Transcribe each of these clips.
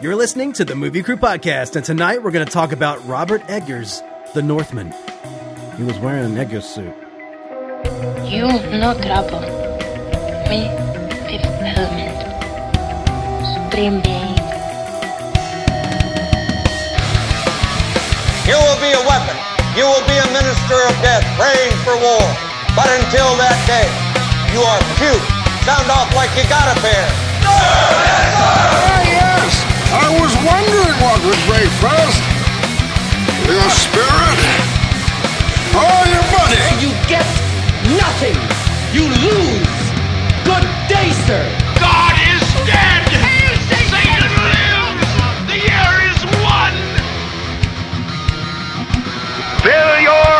You're listening to the Movie Crew Podcast, and tonight we're going to talk about Robert Eggers, The Northman. He was wearing an Eggers suit. You no trouble. Me, Fifth Element. Supreme Being. You will be a weapon. You will be a minister of death, praying for war. But until that day, you are cute. Sound off like you got a pair. Yes! I was wondering what would break first. Your spirit or your money? You get nothing. You lose. Good day, sir. God is dead! Satan lives! The year is won! Fill your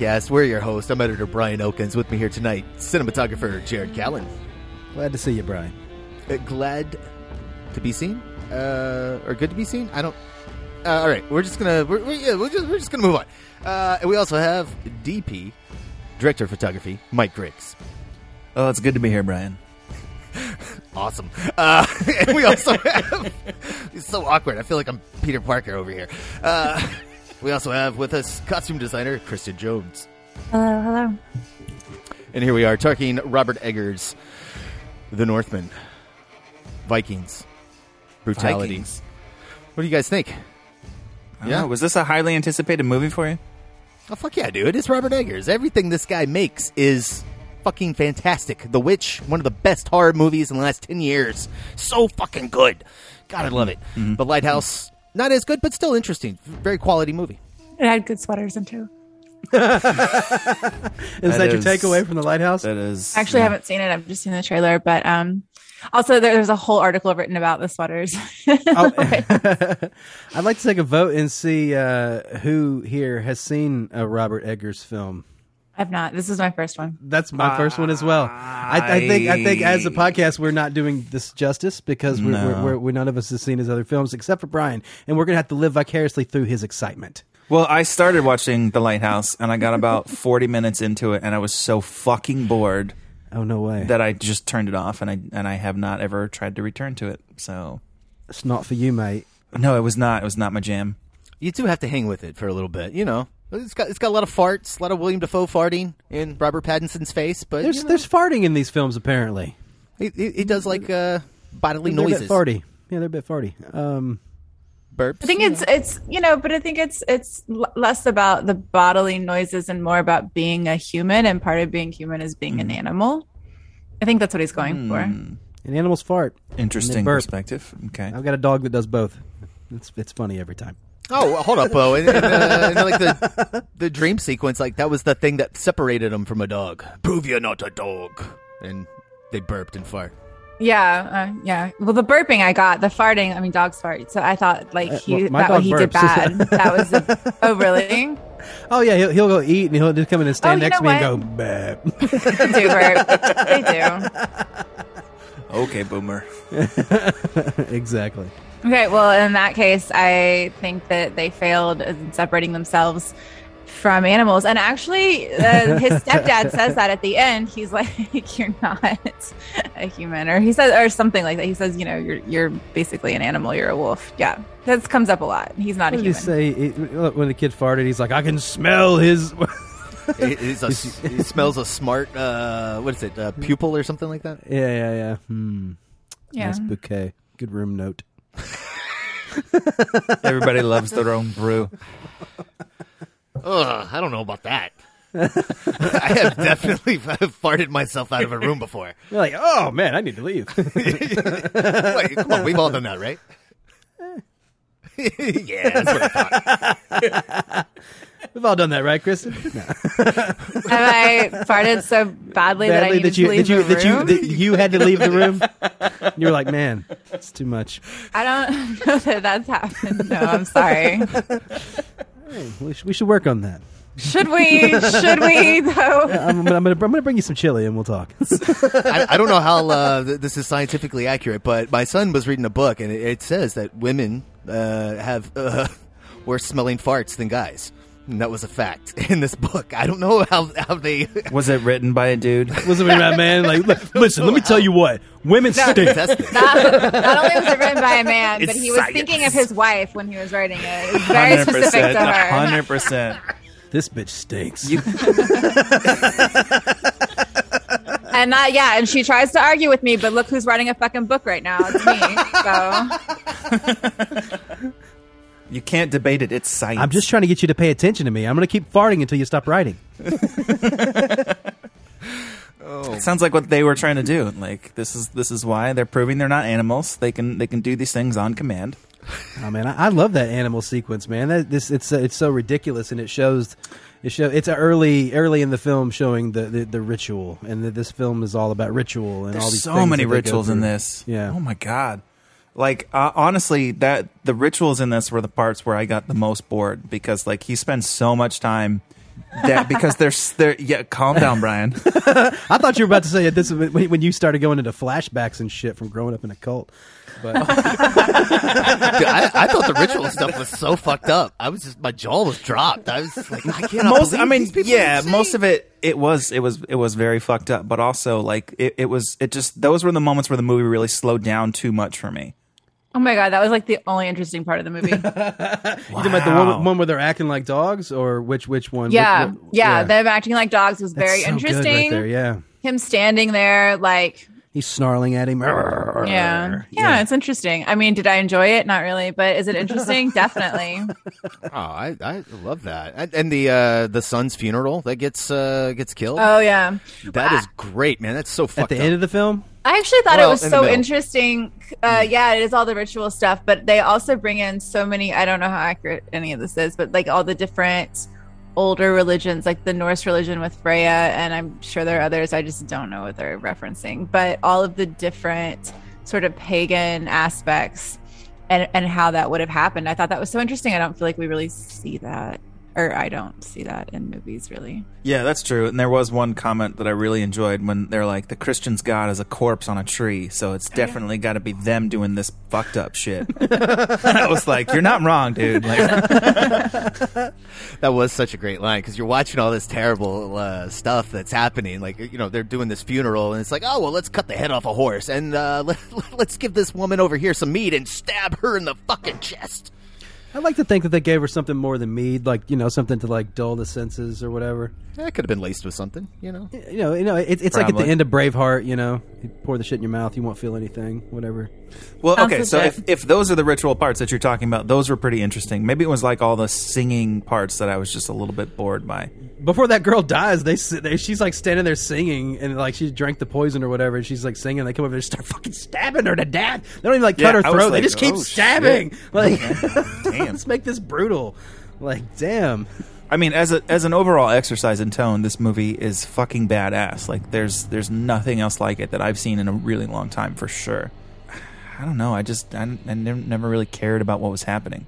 Podcast. We're your host. I'm editor Brian Okins. With me here tonight, cinematographer Jared Callen. Glad to see you, Brian. Uh, glad to be seen, uh, or good to be seen. I don't. Uh, all right, we're just gonna we're, we're, yeah, we're just we're just gonna move on. Uh, and we also have DP, director of photography, Mike Griggs. Oh, it's good to be here, Brian. Awesome. Uh, and we also have. it's so awkward. I feel like I'm Peter Parker over here. Uh, we also have with us costume designer Kristen Jones. Hello, hello. And here we are talking Robert Eggers, The Northman, Vikings, brutality. Vikings. What do you guys think? Yeah, know, was this a highly anticipated movie for you? Oh fuck yeah, dude! It's Robert Eggers. Everything this guy makes is fucking fantastic. The Witch, one of the best horror movies in the last ten years. So fucking good. God, I love it. Mm-hmm. The Lighthouse, not as good, but still interesting. Very quality movie. It had good sweaters in too. Is that, That your takeaway from the lighthouse? That is. I actually yeah. haven't seen it. I've just seen the trailer, but um, also there, there's a whole article written about the sweaters. Oh, I'd like to take a vote and see uh, who here has seen a Robert Eggers film. I've not. This is my first one. That's my first one as well. I, I think I think as a podcast we're not doing this justice because we're, No. we're, we're, we're none of us has seen his other films except for Brian, and we're gonna have to live vicariously through his excitement. Well, I started watching The Lighthouse, and I got about 40 minutes into it, and I was so fucking bored Oh no way! that I just turned it off, and I and I have not ever tried to return to it. So, it's not for you, mate. no, it was not. It was not my jam. You do have to hang with it for a little bit, you know. It's got it's got a lot of farts, a lot of William Dafoe farting in Robert Pattinson's face, but There's you know, there's farting in these films apparently. he, he, he does like uh, bodily They're a noises, bit farty. Yeah, they're a bit farty. Um, burps. I think it's it's you know, but I think it's it's l- less about the bodily noises and more about being a human, and part of being human is being an animal. I think that's what he's going for. and animals fart. Interesting burp. perspective. Okay. I've got a dog that does both. It's it's funny every time. Oh, well, hold up, Bo. And, and, uh, and, like the the dream sequence, like that was the thing that separated him from a dog. Prove you're not a dog. And they burped and fart. Yeah, uh, yeah. Well, the burping I got, the farting. I mean, dogs fart. So I thought like he well, that dog he did bad. that was a, oh really? Oh yeah, he'll, he'll go eat and he'll just come in and stand Oh, next to know me and go, Bap. They do burp. They do. Okay, boomer. exactly. Okay, well, in that case, I think that they failed in separating themselves from animals. And actually, uh, his stepdad says that at the end. He's like, "You're not a human," or he says, or something like that. He says, "You know, you're you're basically an animal. You're a wolf." Yeah, that comes up a lot. He's not What a did he human. say It- when the kid farted? He's like, I can smell his. It, it's a, it smells a smart. Uh, what is it? Uh, pupil or something like that. yeah, yeah, yeah. Hmm. Yeah. Nice bouquet. Good room note. Everybody loves their own brew. Ugh, I don't know about that. I have definitely farted myself out of a room before. You're like, oh man, I need to leave. Wait, come on, we've all done that, right? Eh. yeah, that's what I thought. We've all done that, right, Kristen? No. Have I farted so badly, that I needed that you to leave that you the that you that you had to leave the room. You were like, man, it's too much. I don't know that that's happened. No, I'm sorry. Hey, we, should, we should work on that. Should we? Should we though? Yeah, I'm, gonna, I'm, gonna, I'm gonna bring you some chili and we'll talk. I, I don't know how uh, th- this is scientifically accurate, but my son was reading a book, and it, it says that women uh, have uh, worse smelling farts than guys. And that was a fact in this book. I don't know how, how they. Was it written by a dude? was it written by a man? Like, li- listen, let me tell you what, women stink. Not, not only was it written by a man, but he was science. thinking of his wife when he was writing it. It was very specific to her. Hundred percent. This bitch stinks. And uh, yeah, and she tries to argue with me, but look who's writing a fucking book right now. It's me. So You can't debate it. It's science. I'm just trying to get you to pay attention to me. I'm gonna keep farting until you stop writing. It sounds like what they were trying to do. Like this is this is why they're proving they're not animals. They can they can do these things on command. Oh man, I, I love that animal sequence, man. That this it's uh, it's so ridiculous, and it shows it show it's early early in the film showing the the, the ritual, and that this film is all about ritual and all these so things many that they go rituals in this. Yeah. Oh my god. Like uh, honestly, that the rituals in this were the parts where I got the most bored because like he spends so much time that because they're, they're Yeah, calm down, Brian. I thought you were about to say this when, when you started going into flashbacks and shit from growing up in a cult. But Dude, I, I thought the ritual stuff was so fucked up. I was just my jaw was dropped. I was like, I can't. most i mean yeah most of it it was it was it was very fucked up but also like it, it was it just those were the moments where the movie really slowed down too much for me Oh my god, that was like the only interesting part of the movie. you talking about the one, one where they're acting like dogs, or which which one? yeah, Which- which- yeah, them acting like dogs was That's very so good interesting. Right there, yeah, Him standing there, like, he's snarling at him. yeah. yeah, it's interesting. I mean, did I enjoy it? Not really, but is it interesting? Definitely. Oh, I, I love that. And, and the uh, the son's funeral that gets uh, gets killed. Oh yeah, that is great, man. That's so fucked At the up. end of the film, I actually thought Well, it was in so interesting. Uh, yeah, it is all the ritual stuff, but they also bring in so many. I don't know how accurate any of this is, but like all the different older religions, like the Norse religion with Freya, and I'm sure there are others. I just don't know what they're referencing, but all of the different sort of pagan aspects and and how that would have happened. I thought that was so interesting. I don't feel like we really see that, or I don't see that in movies really. yeah that's true and there was one comment that i really enjoyed when they're like the christian's god is a corpse on a tree so it's definitely got to be them doing this fucked up shit i was like you're not wrong dude like That was such a great line because you're watching all this terrible uh, stuff that's happening. Like you know, they're doing this funeral, and it's like, oh well, let's cut the head off a horse, and uh, let, let's give this woman over here some meat and stab her in the fucking chest. I'd like to think that they gave her something more than mead, like you know, something to like dull the senses or whatever. That could have been laced with something, you know. You know, you know, it, it's like at the end of Braveheart. You know, you pour the shit in your mouth, you won't feel anything, whatever. Well, Sounds okay, so legit. if, if those are the ritual parts that you're talking about, those were pretty interesting. Maybe it was like all the singing parts that I was just a little bit bored by. Before that girl dies, they, they she's like standing there singing, and like she drank the poison or whatever, and she's like singing. And they come over and start fucking stabbing her to death. They don't even like cut Yeah, her I was throat; they just keep oh, stabbing. shit. Like, Damn. let's make this brutal. Like, damn. I mean, as a as an overall exercise in tone, this movie is fucking badass. Like, there's there's nothing else like it that I've seen in a really long time for sure. I don't know. I just I, I never, never really cared about what was happening.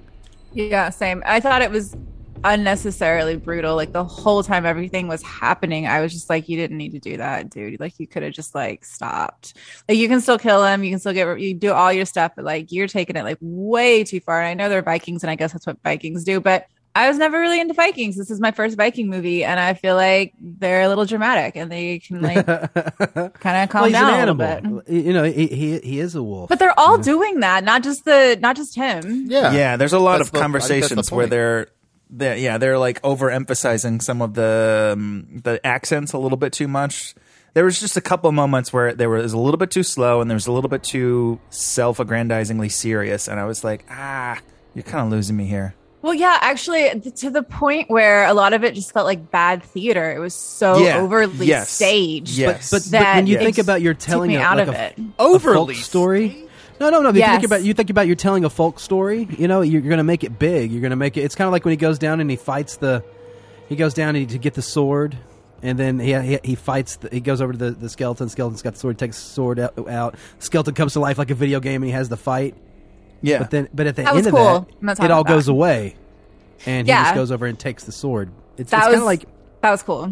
Yeah, same. I thought it was unnecessarily brutal. Like the whole time everything was happening, I was just like, you didn't need to do that, dude. Like you could have just like stopped. Like you can still kill him, you can still get you do all your stuff, but like you're taking it like way too far. And I know they're Vikings, and I guess that's what Vikings do, but I was never really into Vikings. This is my first Viking movie, and I feel like they're a little dramatic, and they can like kind of calm well, he's down an a little animal. bit. You know, he, he he is a wolf. But they're all doing that, not just the, not just him. Yeah, yeah. There's a lot That's of the- I think that's the conversations where they're, they're, yeah, they're like overemphasizing some of the um, the accents a little bit too much. There was just a couple moments where there was a little bit too slow and there was a little bit too self-aggrandizingly serious, and I was like, ah, you're kind of losing me here. Well, yeah, actually, to the point where a lot of it just felt like bad theater. It was so Yeah, overly yes, staged. yes. But, but that when you it think about you're telling me a, out like of a, it. a Overly folk story. No, no, no. If you Yes. think about you think about you're telling a folk story. You know, you're going to make it big. You're going to make it. It's kind of like when he goes down and he fights the. He goes down and he, to get the sword, and then he he, he fights. The, he goes over to the, the skeleton. Skeleton's got the sword. Takes the sword out, out. Skeleton comes to life like a video game, and he has the fight. Yeah, But then, but at the That end of cool. I'm that, it all goes that. away, and he Yeah. just goes over and takes the sword. It's, That it's kind of like that was cool.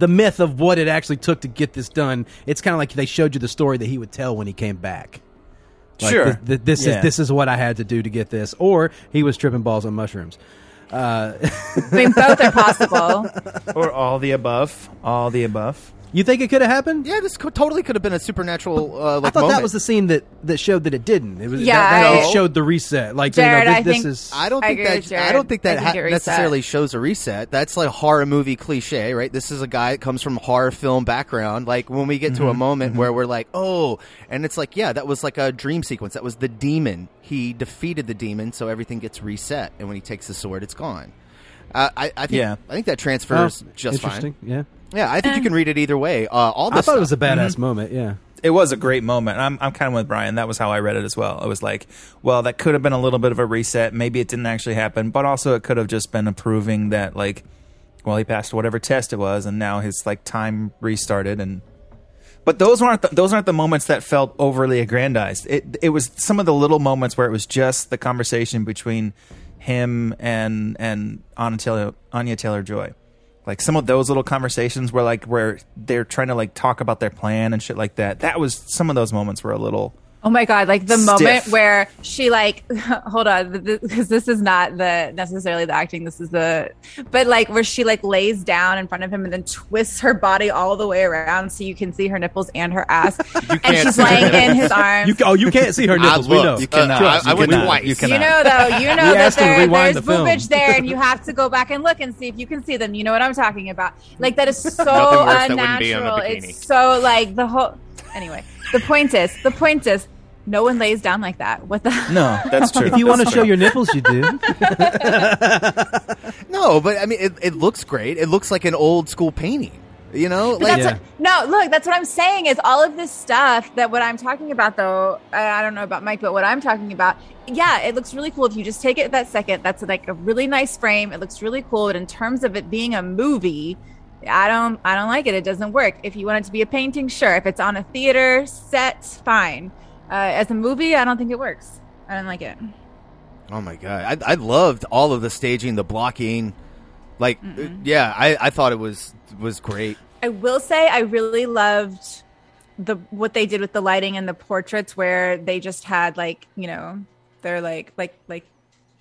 the myth of what it actually took to get this done. It's kind of like they showed you the story that he would tell when he came back. Like, Sure. th- th- this Yeah. is this is what I had to do to get this, or he was tripping balls on mushrooms. Uh, I mean, both are possible. or all the above, all the above. You think it could have happened? Yeah, this could, totally could have been a supernatural uh, like I thought moment. that was the scene that, that showed that it didn't. It was Yeah, that, that I- showed the reset. Like Jared, you know, I this, this think- is I don't I think agree with that I don't think that think ha- necessarily shows a reset. That's like horror movie cliche, right? This is a guy that comes from horror film background. Like when we get to Mm-hmm. a moment where we're like, "Oh," and it's like, "Yeah, that was like a dream sequence. That was the demon. He defeated the demon, so everything gets reset. And when he takes the sword, it's gone." Uh, I, I think Yeah. I think that transfers Oh, just interesting. fine. Yeah, Yeah, I think you can read it either way. Uh, all this I thought it was a stuff- badass moment. Yeah, It was a great moment. I'm, I'm kind of with Brian. That was how I read it as well. I was like, well, that could have been a little bit of a reset. Maybe it didn't actually happen, but also it could have just been approving that, like, well, he passed whatever test it was, and now his like time restarted. And but those aren't the, those aren't the moments that felt overly aggrandized. It it was some of the little moments where it was just the conversation between him and and Anya Taylor, Anya Taylor Joy. Like some of those little conversations where like where they're trying to like talk about their plan and shit like that. That was some of those moments were a little Oh my god! Like the Stiff. moment where she like, hold on, because this is not the necessarily the acting. This is the, but like where she like lays down in front of him and then twists her body all the way around so you can see her nipples and her ass, and she's see laying in his arms. you oh you can't see her nipples. we looked. know. You cannot. Trust, I- I you went cannot. twice. You You know though, you know that asked her to there, there's the boobage there, and you have to go back and look and see if you can see them. You know what I'm talking about? Like that is so Nothing worse that wouldn't be on a unnatural. It's so like the whole. Anyway, the point is, the point is, no one lays down like that. What the? no. That's true. If you want to show your nipples, you do. No, but I mean, it, it looks great. It looks like an old school painting. You know, But like that's what, no, look, that's what I'm saying is all of this stuff that what I'm talking about though, I, I don't know about Mike, but what I'm talking about, yeah, it looks really cool if you just take it that second. That's like a really nice frame. It looks really cool, but in terms of it being a movie, I don't I don't like it. It doesn't work. If you want it to be a painting, sure. If it's on a theater set, fine. Uh, as a movie, I don't think it works. I don't like it. Oh my god, I, I loved all of the staging, the blocking. Like, uh, yeah, I, I thought it was was great. I will say I really loved the what they did with the lighting and the portraits where they just had like, you know, they're like like like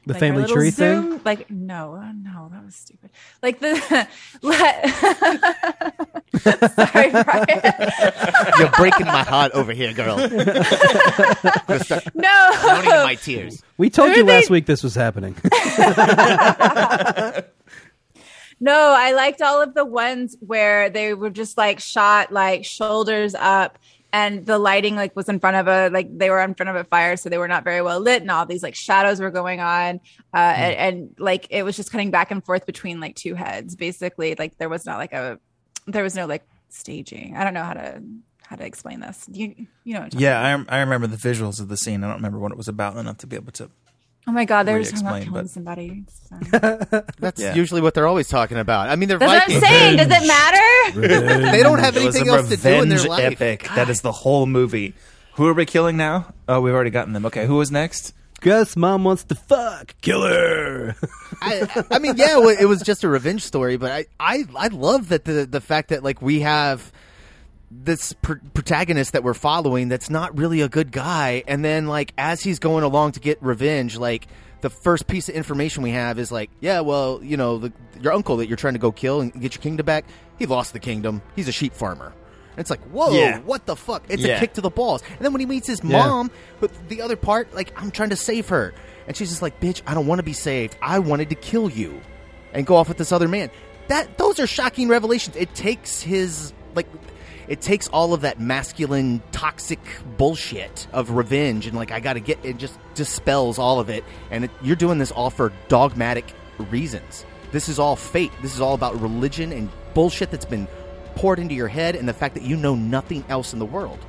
The like family tree Zoom- thing. Like no, no, that was stupid. Like the Sorry, Brian. You're breaking my heart over here, girl. Gonna start no. drowning in my tears. We told you Everything- last week this was happening. No, I liked all of the ones where they were just like shot like shoulders up and the lighting like was in front of a like they were in front of a fire so they were not very well lit and all these like shadows were going on uh and, and like it was just cutting back and forth between like two heads basically like there was not like a there was no like staging. I don't know how to how to explain this. You you know Yeah, I, I remember the visuals of the scene. I don't remember what it was about enough to be able to. Oh my god, they're just talking about killing but- somebody. That's Yeah. usually what they're always talking about. I mean, they're That's what Vikings. I'm saying. Does it matter? They don't have anything else to do in their life. epic. That is the whole movie. Who are we killing now? Oh, we've already gotten them. Okay, who was next? Gus, mom wants to fuck. Killer. I, I mean, yeah, it was just a revenge story, but I, I, I love that the the fact that like we have this pr- protagonist that we're following that's not really a good guy, and then like as he's going along to get revenge, like the first piece of information we have is like, yeah, well, you know, the, your uncle that you're trying to go kill and get your kingdom back, he lost the kingdom. He's a sheep farmer. And it's like, whoa, Yeah. what the fuck? It's Yeah. a kick to the balls. And then when he meets his Yeah. mom, but the other part, like, I'm trying to save her. And she's just like, bitch, I don't want to be saved. I wanted to kill you and go off with this other man. That those are shocking revelations. It takes his like it takes all of that masculine toxic bullshit of revenge and like I got to get it just dispels all of it and it, you're doing this all for dogmatic reasons. This is all fate. This is all about religion and bullshit that's been poured into your head and the fact that you know nothing else in the world.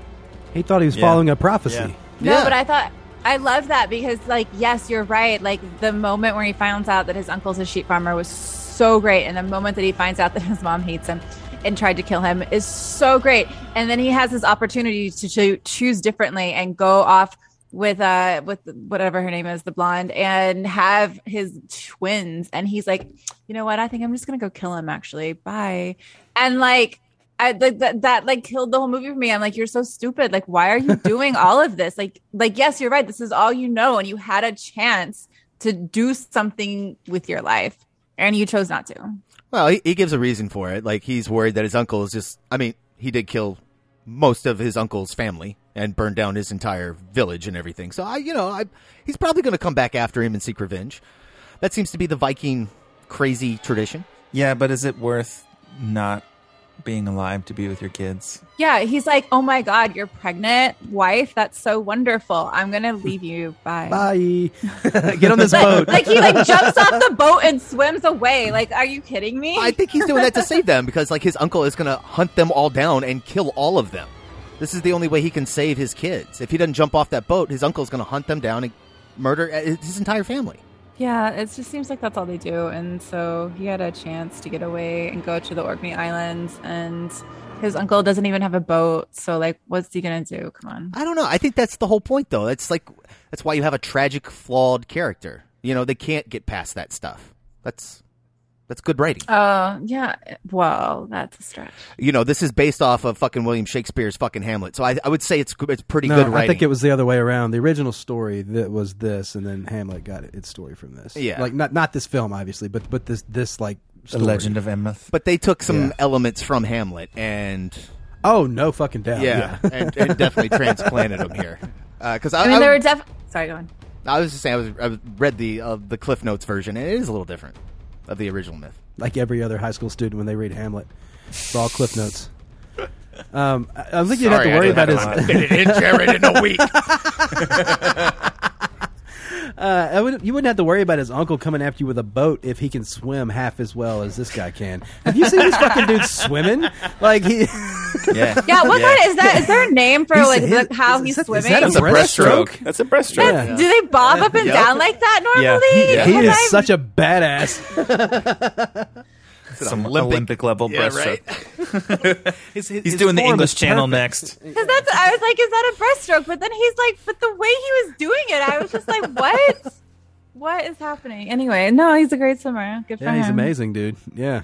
He thought he was Yeah. following a prophecy. Yeah. No, Yeah. but I thought I love that because, like, yes, you're right. Like the moment where he finds out that his uncle's a sheep farmer was so great, and the moment that he finds out that his mom hates him and tried to kill him is so great. And then he has this opportunity to cho- choose differently and go off with uh with whatever her name is, the blonde, and have his twins. And he's like, you know what? I think I'm just gonna go kill him. Actually, bye. And like. I, like that, that like killed the whole movie for me. I'm like, you're so stupid. Like, why are you doing all of this? Like, like yes, you're right. This is all you know, and you had a chance to do something with your life, and you chose not to. Well, he, he gives a reason for it. Like he's worried that his uncle is just. I mean, he did kill most of his uncle's family and burn down his entire village and everything. So I, you know, I he's probably going to come back after him and seek revenge. That seems to be the Viking crazy tradition. Yeah, but is it worth not being alive to be with your kids? Yeah, he's like, oh my god, you're pregnant, wife. That's so wonderful. I'm gonna leave you. Bye. Bye. Get on this Like, boat. like he like jumps off the boat and swims away. Like, are you kidding me? I think he's doing that to save them because like his uncle is going to hunt them all down and kill all of them. This is the only way he can save his kids. If he doesn't jump off that boat, his uncle is going to hunt them down and murder uh, his entire family. Yeah, it just seems like that's all they do. And so he had a chance to get away and go to the Orkney Islands, and his uncle doesn't even have a boat. So, like, what's he gonna do? Come on. I don't know. I think that's the whole point, though. That's like that's why you have a tragic, flawed character. You know, they can't get past that stuff. That's that's good writing. Oh, yeah. Well, that's a stretch. You know, this is based off of fucking William Shakespeare's fucking Hamlet. So I, I would say it's it's pretty no, good writing. I think it was the other way around. The original story that was this, and then Hamlet got its story from this. Yeah. like not not this film, obviously, but but this this like The. Legend of Amleth. but they took some Yeah. elements from Hamlet and Oh no, fucking doubt. yeah, and, and definitely transplanted them here. Because I, I mean, I- there were definitely. Sorry, go on. I was just saying I was I read the uh, the Cliff Notes version, and it is a little different of the original myth. like every other high school student when they read Hamlet. It's all cliff notes. Um, I I don't think you'd have to Sorry, I worry didn't about have his. to fit it in, Jared, in a week. Uh, I would, you wouldn't have to worry about his uncle coming after you with a boat if he can swim half as well as this guy can. Have you seen this fucking dude swimming? Like he, Yeah. Yeah, what kind is that? Is there a name for He's- like his- the, how is he's that- is swimming? that a That's a breaststroke? breaststroke. That's a breaststroke. Yeah. Do they bob up and Yep. down like that normally? Yeah. he Because is I'm- such a badass. Some Olympic- Olympic, level Yeah, breaststroke. His- his- He's his doing the English Channel next. Because that's, I was like, is that a breaststroke? But then he's like, but the way he was doing it, I was just like, what? What is happening? Anyway, no, he's a great swimmer. Good for Yeah, him. he's amazing, dude. Yeah.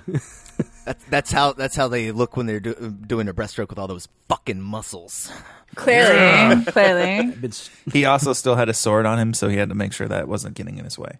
That's, that's how that's how they look when they're do, doing a breaststroke with all those fucking muscles. Clearly, clearly. He also still had a sword on him, so he had to make sure that wasn't getting in his way.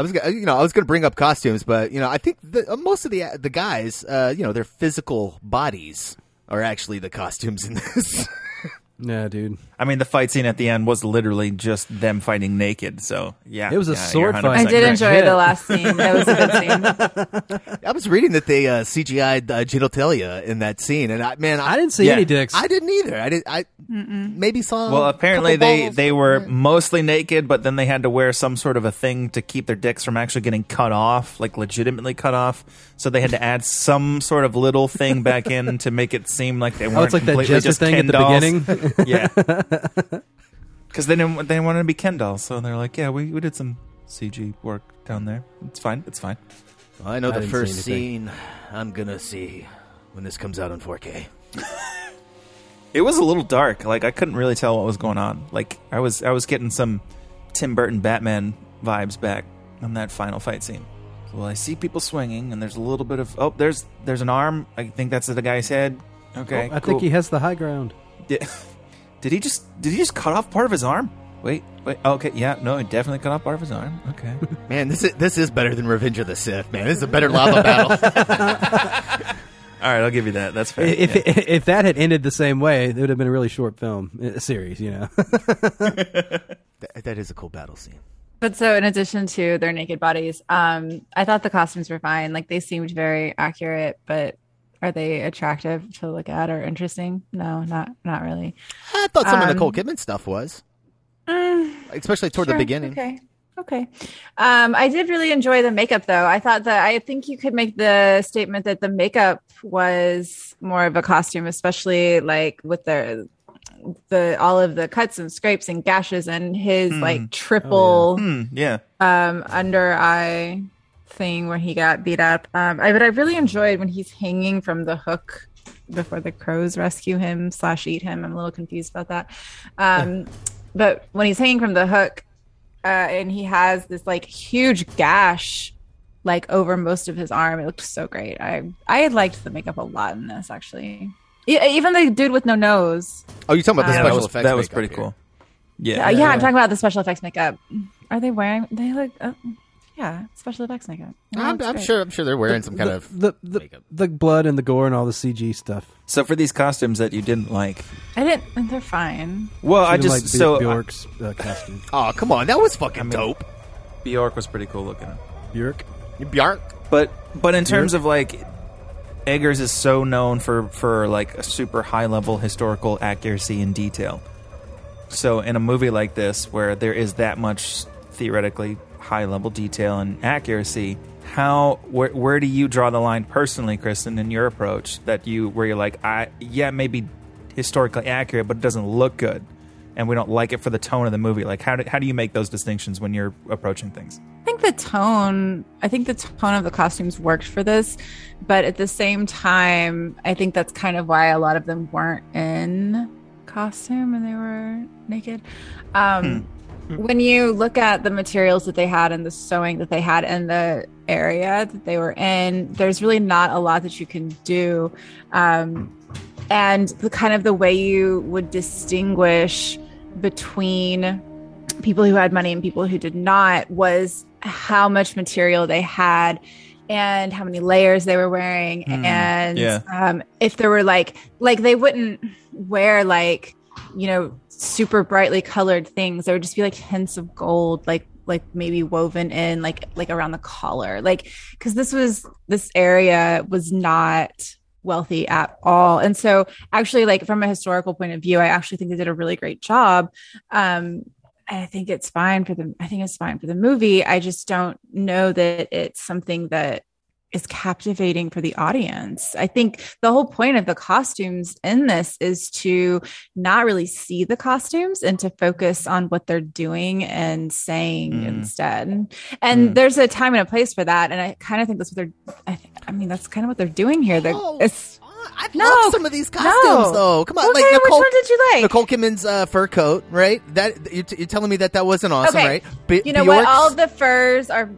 I was, you know, I was going to bring up costumes, but you know, I think the, uh, most of the the guys, uh, you know, their physical bodies are actually the costumes in this. yeah, dude. I mean, the fight scene at the end was literally just them fighting naked. So yeah, It was a yeah, sword fight. I did enjoy Yeah. the last scene. That was a good scene. I was reading that they uh, CGI'd uh, genitalia in that scene, and I, man, I, I didn't see Yeah. any dicks. I didn't either. I did. I maybe saw. Well, apparently couple they balls. they were mostly naked, but then they had to wear some sort of a thing to keep their dicks from actually getting cut off, like legitimately cut off. So they had to add some sort of little thing back in to make it seem like they weren't oh, it's like that completely Jester just thing Ken at the dolls. beginning. yeah, because they didn't they wanted to be Ken dolls, so they're like, yeah, we, we did some CG work down there. It's fine. It's fine. Well, I know I the first scene I'm gonna see when this comes out on 4K. It was a little dark. Like I couldn't really tell what was going on. Like I was I was getting some Tim Burton Batman vibes back on that final fight scene. Well, I see people swinging, and there's a little bit of oh, there's there's an arm. I think that's the guy's head. Okay, oh, I cool. think he has the high ground. did, did he just did he just cut off part of his arm? Wait, wait. Okay, yeah, no, it definitely cut off part of his arm. Okay. Man, this is this is better than Revenge of the Sith. Man, this is a better lava battle. All right, I'll give you that. That's fair. If, yeah. if that had ended the same way, it would have been a really short film a series. You know, that, that is a cool battle scene. But so, in addition to their naked bodies, um, I thought the costumes were fine. Like they seemed very accurate, but are they attractive to look at or interesting? No, not not really. I thought some of Um, Nicole Kidman stuff was, Mm, especially toward the beginning. Okay. Okay. Um, I did really enjoy the makeup though. I thought that I think you could make the statement that the makeup was more of a costume, especially like with the the all of the cuts and scrapes and gashes and his Hmm. like triple Hmm, yeah. um under eye thing where he got beat up. Um I but I really enjoyed when he's hanging from the hook before the crows rescue him slash eat him. I'm a little confused about that. Um but when he's hanging from the hook uh and he has this like huge gash like over most of his arm, it looked so great. I I liked the makeup a lot in this actually. E- Even the dude with no nose. Oh, you talking about the Um, that special was, effects? that was pretty here. cool. Yeah, Yeah. yeah, I'm talking about the special effects makeup. Are they wearing? They look. Uh, yeah, special effects makeup. Yeah, I'm, I'm sure. I'm sure they're wearing some kind the, of. the the, makeup. the blood and the gore and all the CG stuff. So for these costumes that you didn't like, I didn't. They're fine. well, I just like B- so Bjork's uh, costume. Oh, come on, that was fucking I mean- dope. Bjork was pretty cool looking. Bjork. Bjark. But but in terms of like Eggers is so known for for like a super high level historical accuracy and detail. So in a movie like this where there is that much theoretically high level detail and accuracy, how where where do you draw the line personally, Kristen, in your approach that you where you're like, I yeah, maybe historically accurate, but it doesn't look good. And we don't like it for the tone of the movie. Like, how do, how do you make those distinctions when you're approaching things? I think the tone. I think the tone of the costumes worked for this, but at the same time, I think that's kind of why a lot of them weren't in costume and they were naked. Um, When you look at the materials that they had and the sewing that they had in the area that they were in, there's really not a lot that you can do. Um, and the kind of the way you would distinguish between people who had money and people who did not was how much material they had and how many layers they were wearing Hmm, and yeah. um, if there were like like they wouldn't wear like you know super brightly colored things. There would just be like hints of gold like like maybe woven in like like around the collar. Like because this was this area was not wealthy at all. And so actually like from a historical point of view i actually think they did a really great job. Um I think it's fine for the I think it's fine for the movie. I just don't know that it's something that is captivating for the audience. I think the whole point of the costumes in this is to not really see the costumes and to focus on what they're doing and saying Mm. instead. And Mm. there's a time and a place for that. And I kind of think that's what they're. I, th- I mean, that's kind of what they're doing here. They're, Oh, it's I No, love some of these costumes, no. though. Come on, okay. like which Nicole, one did you like? Nicole Kidman's uh, fur coat, right? That you're, t- you're telling me that that wasn't awesome, Okay. right? B- you know what? All of the furs are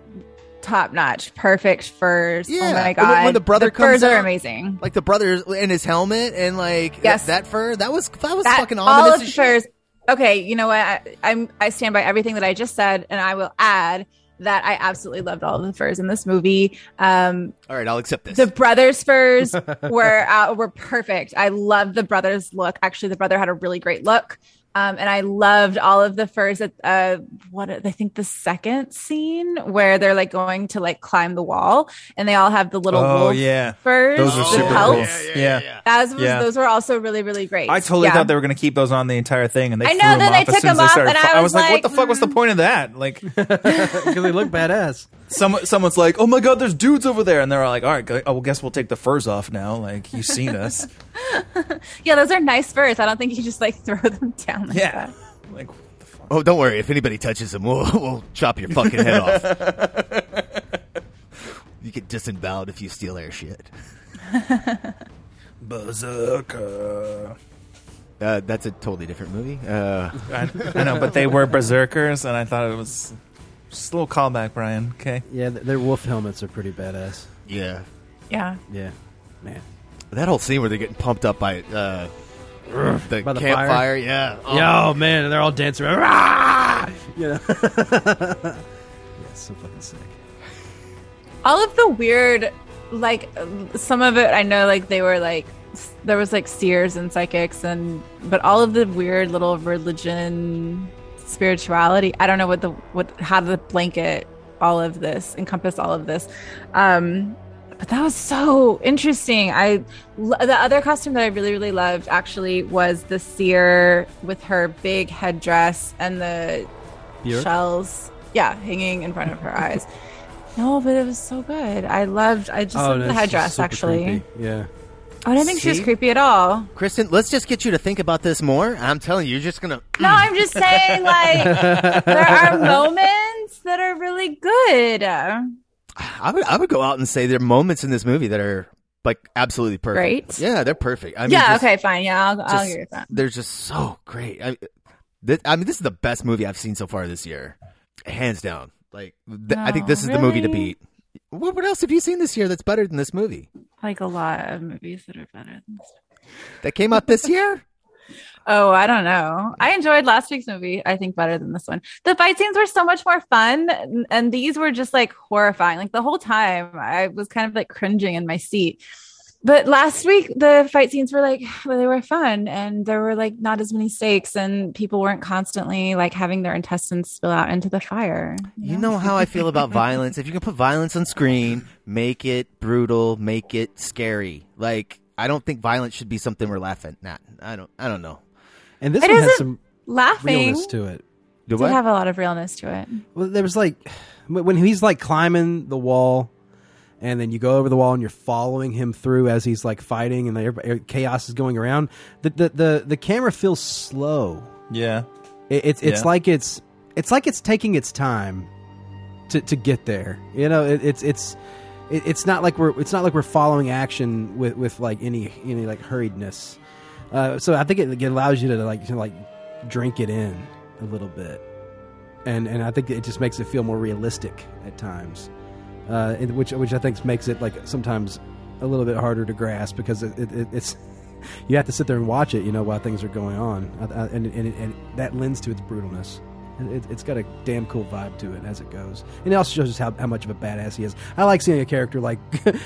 top notch, perfect furs. Yeah. Oh my god, when the brother comes furs are amazing. like the brothers and his helmet and like Yes. that, that fur. That was that was That- fucking all of the shit. furs. Okay, you know what? I, I'm I stand by everything that I just said, and I will add that I absolutely loved all of the furs in this movie. Um, All right, I'll accept this. the brothers' furs were uh, were perfect. I loved the brothers' look. Actually, the brother had a really great look. Um, and I loved all of the furs at uh, what I think the second scene where they're like going to like climb the wall, and they all have the little Oh, wolf yeah. furs. Those are the super pelts. cool. Yeah, As was, Yeah. those were also really really great. I totally Yeah. thought they were going to keep those on the entire thing, and they I threw know, them then they off as took soon as them they off, started. and fi- I I was was like, "What the fuck was the point of that?" Like, because they look badass. Someone, someone's like, "Oh my god, there's dudes over there," and they're all like, "All right, go- oh, well, guess we'll take the furs off now." Like, you've seen us, Yeah, those are nice furs. I don't think you just like throw them down. Like yeah. that. Like, oh, don't worry. If anybody touches them, we'll we'll chop your fucking head off. you get disemboweled if you steal our shit. berserker. Uh, that's a totally different movie. Uh, I, I know, but they were berserkers, and I thought it was just a little callback, Brian. Okay, Yeah, th- their wolf helmets are pretty badass. yeah, Yeah. Yeah, man. that whole scene where they're getting pumped up by uh, the by the campfire. fire. Yeah. Oh. Yeah, oh man, and they're all dancing around. Rah! You know, yeah, it's so fucking sick. all of the weird like some of it i know like they were like s- there was like seers and psychics and but all of the weird little religion spirituality i don't know what the what how to blanket all of this encompass all of this um but that was so interesting I the other costume that i really really loved actually was the seer with her big headdress and the Björk? shells yeah hanging in front of her eyes no but it was so good i loved i just loved no, the headdress actually creepy. Yeah. Oh, i don't think she was See? creepy at all Kristen, let's just get you to think about this more. I'm telling you, you're just gonna. no i'm just saying like there are moments that are really good I would I would go out and say there are moments in this movie that are like absolutely perfect. Great? Yeah, they're perfect. I mean, yeah just- okay fine yeah i'll, I'll just- agree with that They're just so great. I, this, I mean, this is the best movie I've seen so far this year, hands down. Like, th- I think Oh, this is the oh, movie to beat. What, what else have you seen this year that's better than this movie like a lot of movies that are better than this that came out this year? Oh, I don't know. I enjoyed last week's movie, I think, better than this one. The fight scenes were so much more fun, and- and these were just like horrifying. Like the whole time, I was kind of like cringing in my seat. But last week, the fight scenes were like, well, they were fun, and there were like not as many stakes, and people weren't constantly like having their intestines spill out into the fire. You know how I feel about violence. If you can put violence on screen, make it brutal, make it scary. Like, I don't think violence should be something we're laughing at. I don't. I don't know. And this It one has some Laughing realness to it. Do did have a lot of realness to it. Well, there was like when he's like climbing the wall, and then you go over the wall and you're following him through as he's like fighting, and everybody, chaos is going around. The the the, the camera feels slow. Yeah. It, it's it's Yeah. like it's it's like it's taking its time to to get there. You know, it, it's it's it, it's not like we're it's not like we're following action with with like any any like hurriedness. Uh, so I think it, it allows you to like to like drink it in a little bit, and and I think it just makes it feel more realistic at times, uh, which which I think makes it like sometimes a little bit harder to grasp because it, it, it's you have to sit there and watch it, you know, while things are going on, uh, uh, and and, and that lends to its brutalness. It, it's got a damn cool vibe to it as it goes, and it also shows us how, how much of a badass he is. I like seeing a character like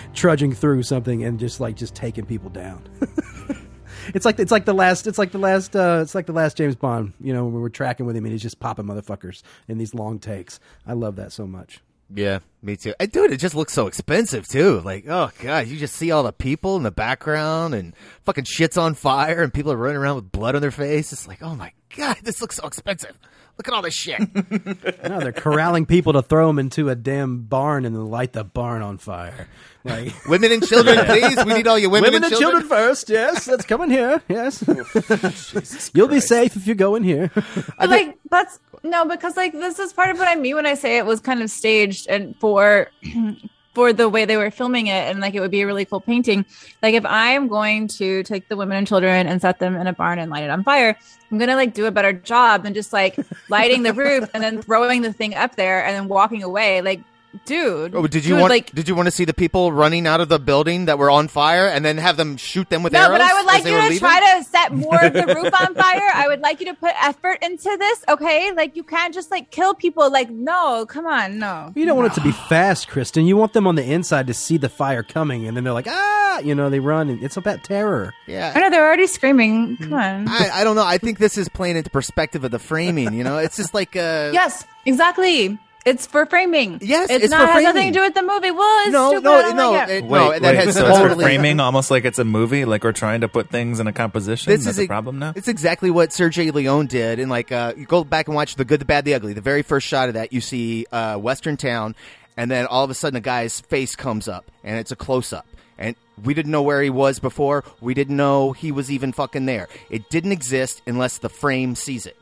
trudging through something and just like just taking people down. it's like it's like the last it's like the last uh, it's like the last James Bond. You know, when we're tracking with him and he's just popping motherfuckers in these long takes. I love that so much. Yeah, me too. I, dude, it just looks so expensive too. Like, oh god, you just see all the people in the background and fucking shit's on fire and people are running around with blood on their face. It's like, oh my god, this looks so expensive. Look at all this shit. No, they're corralling people to throw them into a damn barn and then light the barn on fire. Like women and children, please. We need all your women, women and children first. Yes, let's come in here. Yes, oh, you'll be safe if you go in here. But like that's no, because like this is part of what I mean when I say it was kind of staged and for for the way they were filming it and like it would be a really cool painting. Like if I'm going to take the women and children and set them in a barn and light it on fire, I'm gonna like do a better job than just like lighting the roof and then throwing the thing up there and then walking away. Like, dude. Oh, did you dude, want? like did you want to see the people running out of the building that were on fire and then have them shoot them with No, arrows? but I would like you to leaving? try to set more of the roof on fire. I would like you to put effort into this, okay? Like you can't just like kill people. Like no, come on, no. You don't want it to be fast, Kristen. You want them on the inside to see the fire coming, and then they're like, ah, you know, they run. And it's about terror. Yeah. I know they're already screaming. Come on. I, I don't know. I think this is playing into perspective of the framing. You know, it's just like uh, yes, exactly. It's for framing. Yes, it's, it's not for has nothing to do with the movie. Well, it's No, stupid. no, I don't no, like it. it- Wait, no, that wait, has so it's for framing almost like it's a movie, like we're trying to put things in a composition. This That's is a problem now. It's exactly what Sergio Leone did, and like uh, you go back and watch the Good, the Bad, the Ugly. The very first shot of that, you see uh, Western town, and then all of a sudden a guy's face comes up, and it's a close up, and we didn't know where he was before. We didn't know he was even fucking there. It didn't exist unless the frame sees it.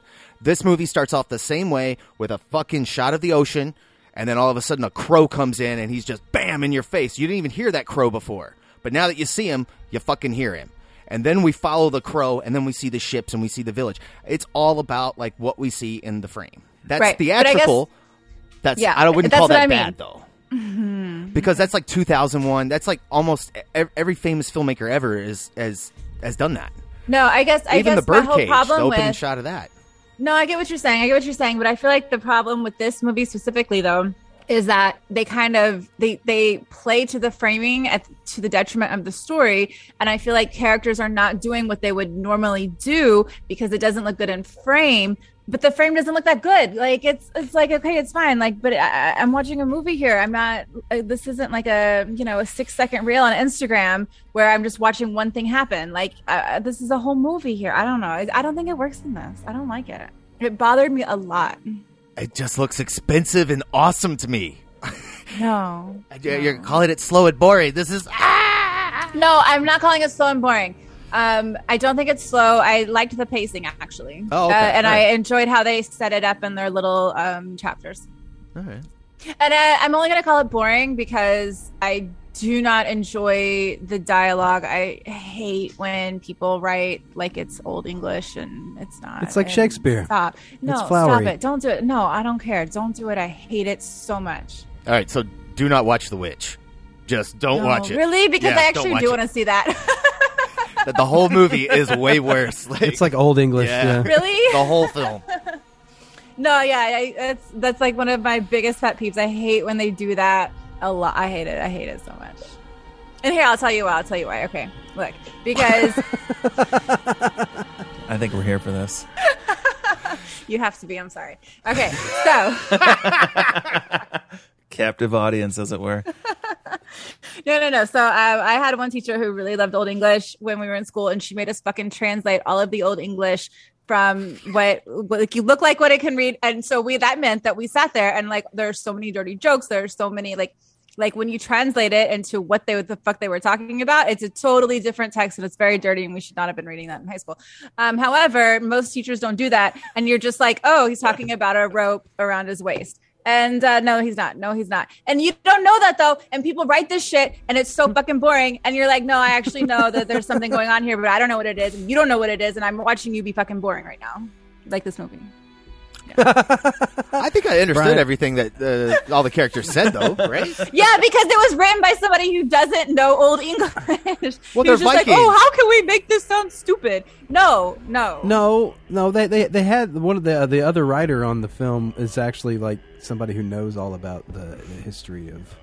This movie starts off the same way with a fucking shot of the ocean, and then all of a sudden a crow comes in, and he's just bam in your face. You didn't even hear that crow before, but now that you see him, you fucking hear him. And then we follow the crow and then we see the ships and we see the village. It's all about like what we see in the frame. That's Right, I guess- theatrical. That's Yeah, i wouldn't call that I mean. bad though. Because that's like 2001 that's like almost every famous filmmaker ever is has has done that. No, I guess I Even guess the birdcage, the problem opening with shot of that. No, I get what you're saying. I get what you're saying, but I feel like the problem with this movie specifically, though, is that they kind of they they play to the framing at to the detriment of the story, and I feel like characters are not doing what they would normally do because it doesn't look good in frame. But the frame doesn't look that good. Like it's it's like okay, it's fine. Like, but I, I'm watching a movie here. I'm not. Uh, this isn't like a you know a six second reel on Instagram where I'm just watching one thing happen. Like uh, this is a whole movie here. I don't know. I, I don't think it works in this. I don't like it. It bothered me a lot. It just looks expensive and awesome to me. No. You're, you're calling it slow and boring. This is No, I'm not calling it slow and boring. Um, I don't think it's slow. I liked the pacing actually. Oh, okay. Uh, and All I enjoyed how they set it up in their little um, chapters. all right. And I, I'm only going to call it boring because I do not enjoy the dialogue. I hate when people write like it's old English and it's not. It's like And Shakespeare. Stop. No, stop it. Don't do it. No, I don't care. Don't do it. I hate it so much. All right. So do not watch The Witch. Just don't No, watch it. Really? Because Yeah, I actually do want to see that. That the whole movie is way worse. Like, It's like old English. Yeah. Yeah. really? the whole film. No, yeah, I, that's that's like one of my biggest pet peeves. I hate when they do that a lot. I hate it. I hate it so much. And here, I'll tell you why. I'll tell you why. Okay, look, because I think we're here for this. you have to be. I'm sorry. Okay, so Captive audience, as it were. no, no, no. So um, I had one teacher who really loved Old English when we were in school, and she made us fucking translate all of the Old English from what, what like you look like what it can read. And so we that meant that we sat there and like there's so many dirty jokes. There's so many like like when you translate it into what they what the fuck they were talking about, it's a totally different text and it's very dirty. And we should not have been reading that in high school. Um, however, most teachers don't do that, and you're just like, oh, he's talking about a rope around his waist. And uh, no, he's not. No, he's not. And you don't know that though. And people write this shit, and it's so fucking boring. And you're like, no, I actually know that there's something going on here, but I don't know what it is, and you don't know what it is, and I'm watching you be fucking boring right now, like this movie. I think I understood Brian. everything that uh, all the characters said, though, right? Yeah, because it was written by somebody who doesn't know Old English. Well, He they're just like, oh, how can we make this sound stupid? No, no, No, no, they, they they had one of the the other writer on the film is actually like somebody who knows all about the, the history of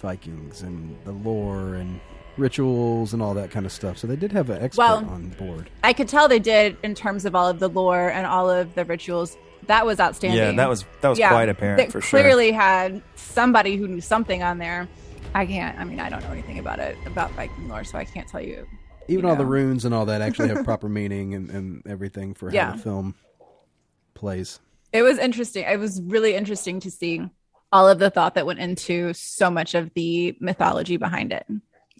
Vikings and the lore and rituals and all that kind of stuff. So they did have an expert Well, on board. I could tell they did in terms of all of the lore and all of the rituals. That was outstanding. Yeah, that was that was quite apparent They for sure. clearly had somebody who knew something on there. I can't. I mean, I don't know anything about it about Viking lore, so I can't tell you. Even you all the runes and all that actually have proper meaning and, and everything for how Yeah. the film plays. It was interesting. It was really interesting to see all of the thought that went into so much of the mythology behind it.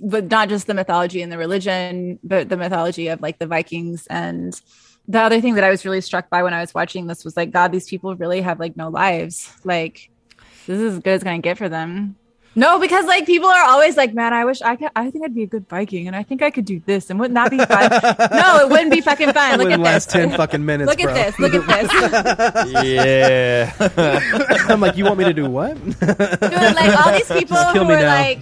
But not just the mythology and the religion, but the mythology of like the Vikings. And the other thing that I was really struck by when I was watching this was like, God, these people really have like no lives. Like, this is as good as to get for them. No, because like people are always like, man, I wish I could. I think I'd be a good Viking, and I think I could do this, and wouldn't that be fun? no, it wouldn't be fucking fun. Look Wouldn't at last this. ten fucking minutes. Look bro. at this. Look at this. yeah. I'm like, you want me to do what? Dude, like all these people who are now. like,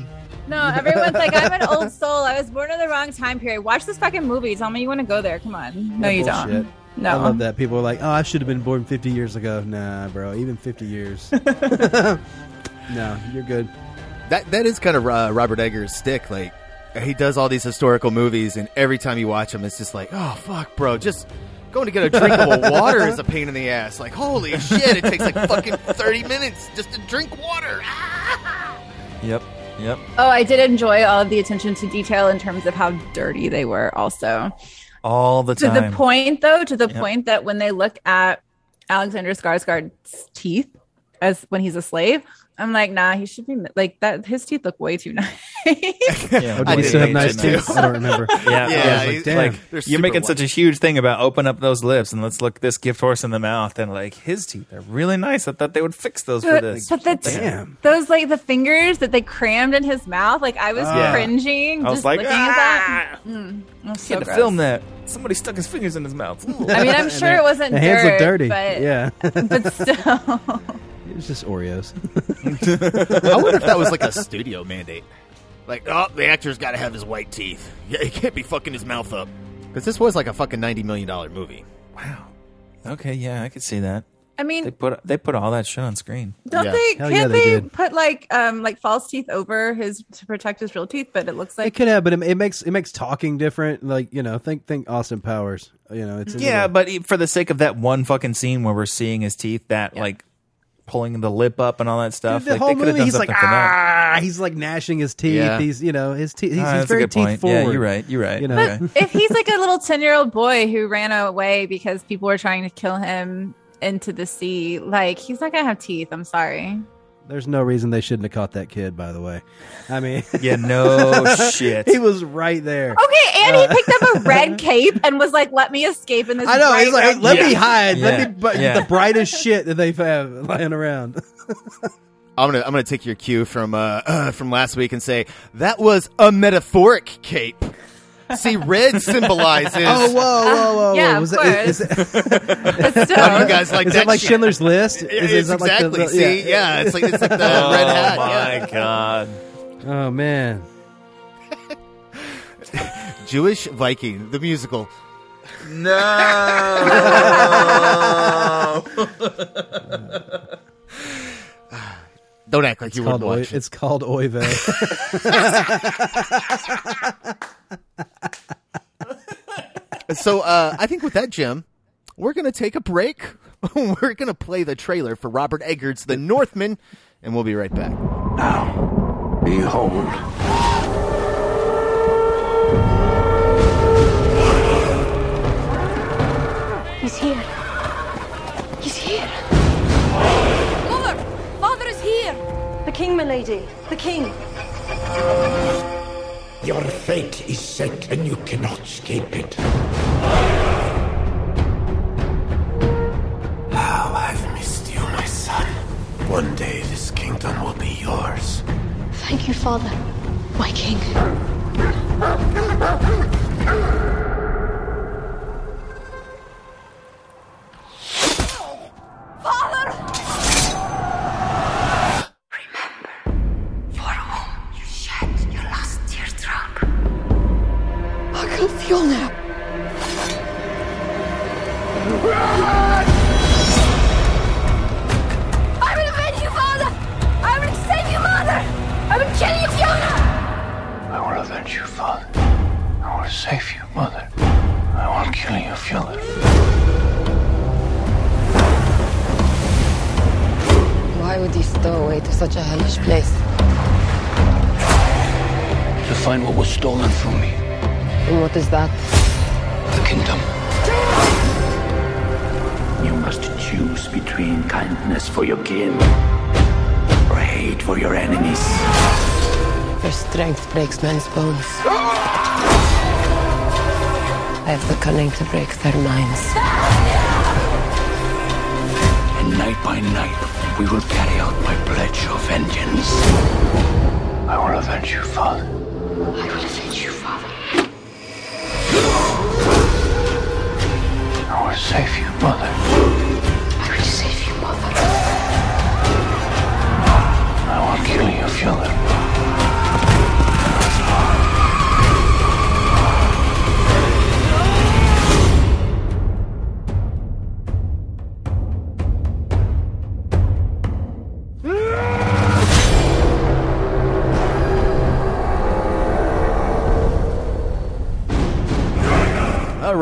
no, everyone's like, I'm an old soul. I was born in the wrong time period. Watch this fucking movie. Tell me you want to go there. Come on. No, you Bullshit. don't. No. I love that. People are like, "Oh, I should have been born 50 years ago." Nah, bro. Even 50 years. no, you're good. That that is kind of uh, Robert Eggers' stick. Like he does all these historical movies, and every time you watch them, it's just like, oh fuck, bro, just going to get a drink of water is a pain in the ass. Like holy shit, it takes like fucking thirty minutes just to drink water. Yep. Yep. Oh, I did enjoy all of the attention to detail in terms of how dirty they were also. All the time. To the point though, to the Yep. point that when they look at Alexander Skarsgård's teeth as when he's a slave, I'm like, nah, he should be like that. His teeth look way too nice. Yeah. Oh, I we did still have nice teeth? I don't remember. Yeah, Yeah, yeah. like, damn. like you're making white. such a huge thing about open up those lips and let's look this gift horse in the mouth and like his teeth are really nice. I thought they would fix those for this. but the Damn. those like the fingers that they crammed in his mouth, like I was Yeah. cringing I was just like, looking at that. ah! Mm, it He so had to gross. film that. Somebody stuck his fingers in his mouth. Ooh. I mean, I'm sure it wasn't The hands dirt, look dirty. but yeah, but still, it's just Oreos. I wonder if that was like a studio mandate. Like, oh, the actor's got to have his white teeth. Yeah, he can't be fucking his mouth up. Because this was like a fucking ninety million dollar movie. Wow. Okay, yeah, I could see that. I mean, They put they put all that shit on screen. don't Yeah. they? Hell Can't yeah, they they, did. put like um like false teeth over his to protect his real teeth? But it looks like It like could have, but it, it makes it makes talking different. Like you know, think think Austin Powers. You know, it's a Yeah, little- but e- for the sake of that one fucking scene where we're seeing his teeth, that like pulling the lip up and all that stuff, the like whole they movie done he's like something for that. ah, he's like gnashing his teeth. Yeah. He's you know his teeth. He's, Ah, he's that's a very good teeth point. forward. Yeah, you're right. You're right. You know, Okay. if he's like a little 10 year old boy who ran away because people were trying to kill him into the sea, like he's not gonna have teeth. I'm sorry. There's no reason they shouldn't have caught that kid. By the way, I mean, Yeah, no shit. he was right there. Okay, and he picked up a red cape and was like, "Let me escape in this." I know. bright He's like, red let me cape." hide. Let me. But Yeah. the brightest shit that they've have lying around. I'm gonna I'm gonna take your cue from uh, uh from last week and say that was a metaphoric cape. See, red symbolizes. Oh, whoa, whoa, whoa! Yeah, whoa. of Was that, is, is, But still, How do you guys like is that? that like shit? Schindler's List? Is, is that like the- exactly. the- See, yeah. it's like it's like the red oh hat. Oh yeah. my god. Oh man. Jewish Viking, the musical. No. Don't act like It's you called, wouldn't Oy, watch it. it's called Oive. So uh, I think with that, Jim, we're gonna take a break. we're gonna play the trailer for Robert Eggers' The Northman, and we'll be right back. Now, behold. He's here. He's here. Mother! Father is here! The king, my lady. The king. Your fate is set and you cannot escape it. How I've missed you, my son. One day this kingdom will be yours. Thank you, Father. My king. Father! I can feel. I will avenge you, Father! I will save you, Mother! I will kill you, Fiona! I will avenge you, father. I will save you, mother. I will kill you, Fiona. Why would he stow away to such a hellish place? To find what was stolen from me. And what is that? The kingdom. You must choose between kindness for your kin or hate for your enemies. Your strength breaks men's bones. I have the cunning to break their minds. And night by night, we will carry out my pledge of vengeance. I will avenge you, father. I will avenge you, Father. Will save you, mother. I will save you, Mother. I will kill you, Fiona. All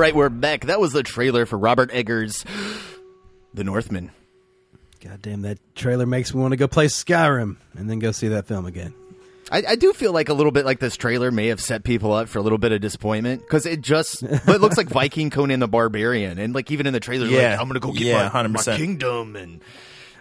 right, we're back. That was the trailer for Robert Eggers' The Northman. God damn, that trailer makes me want to go play Skyrim and then go see that film again. I, I do feel like a little bit like this trailer may have set people up for a little bit of disappointment because it just but it looks like Viking Conan the Barbarian and like even in the trailer, Yeah. like I'm gonna go get Yeah, my, my 100%. kingdom and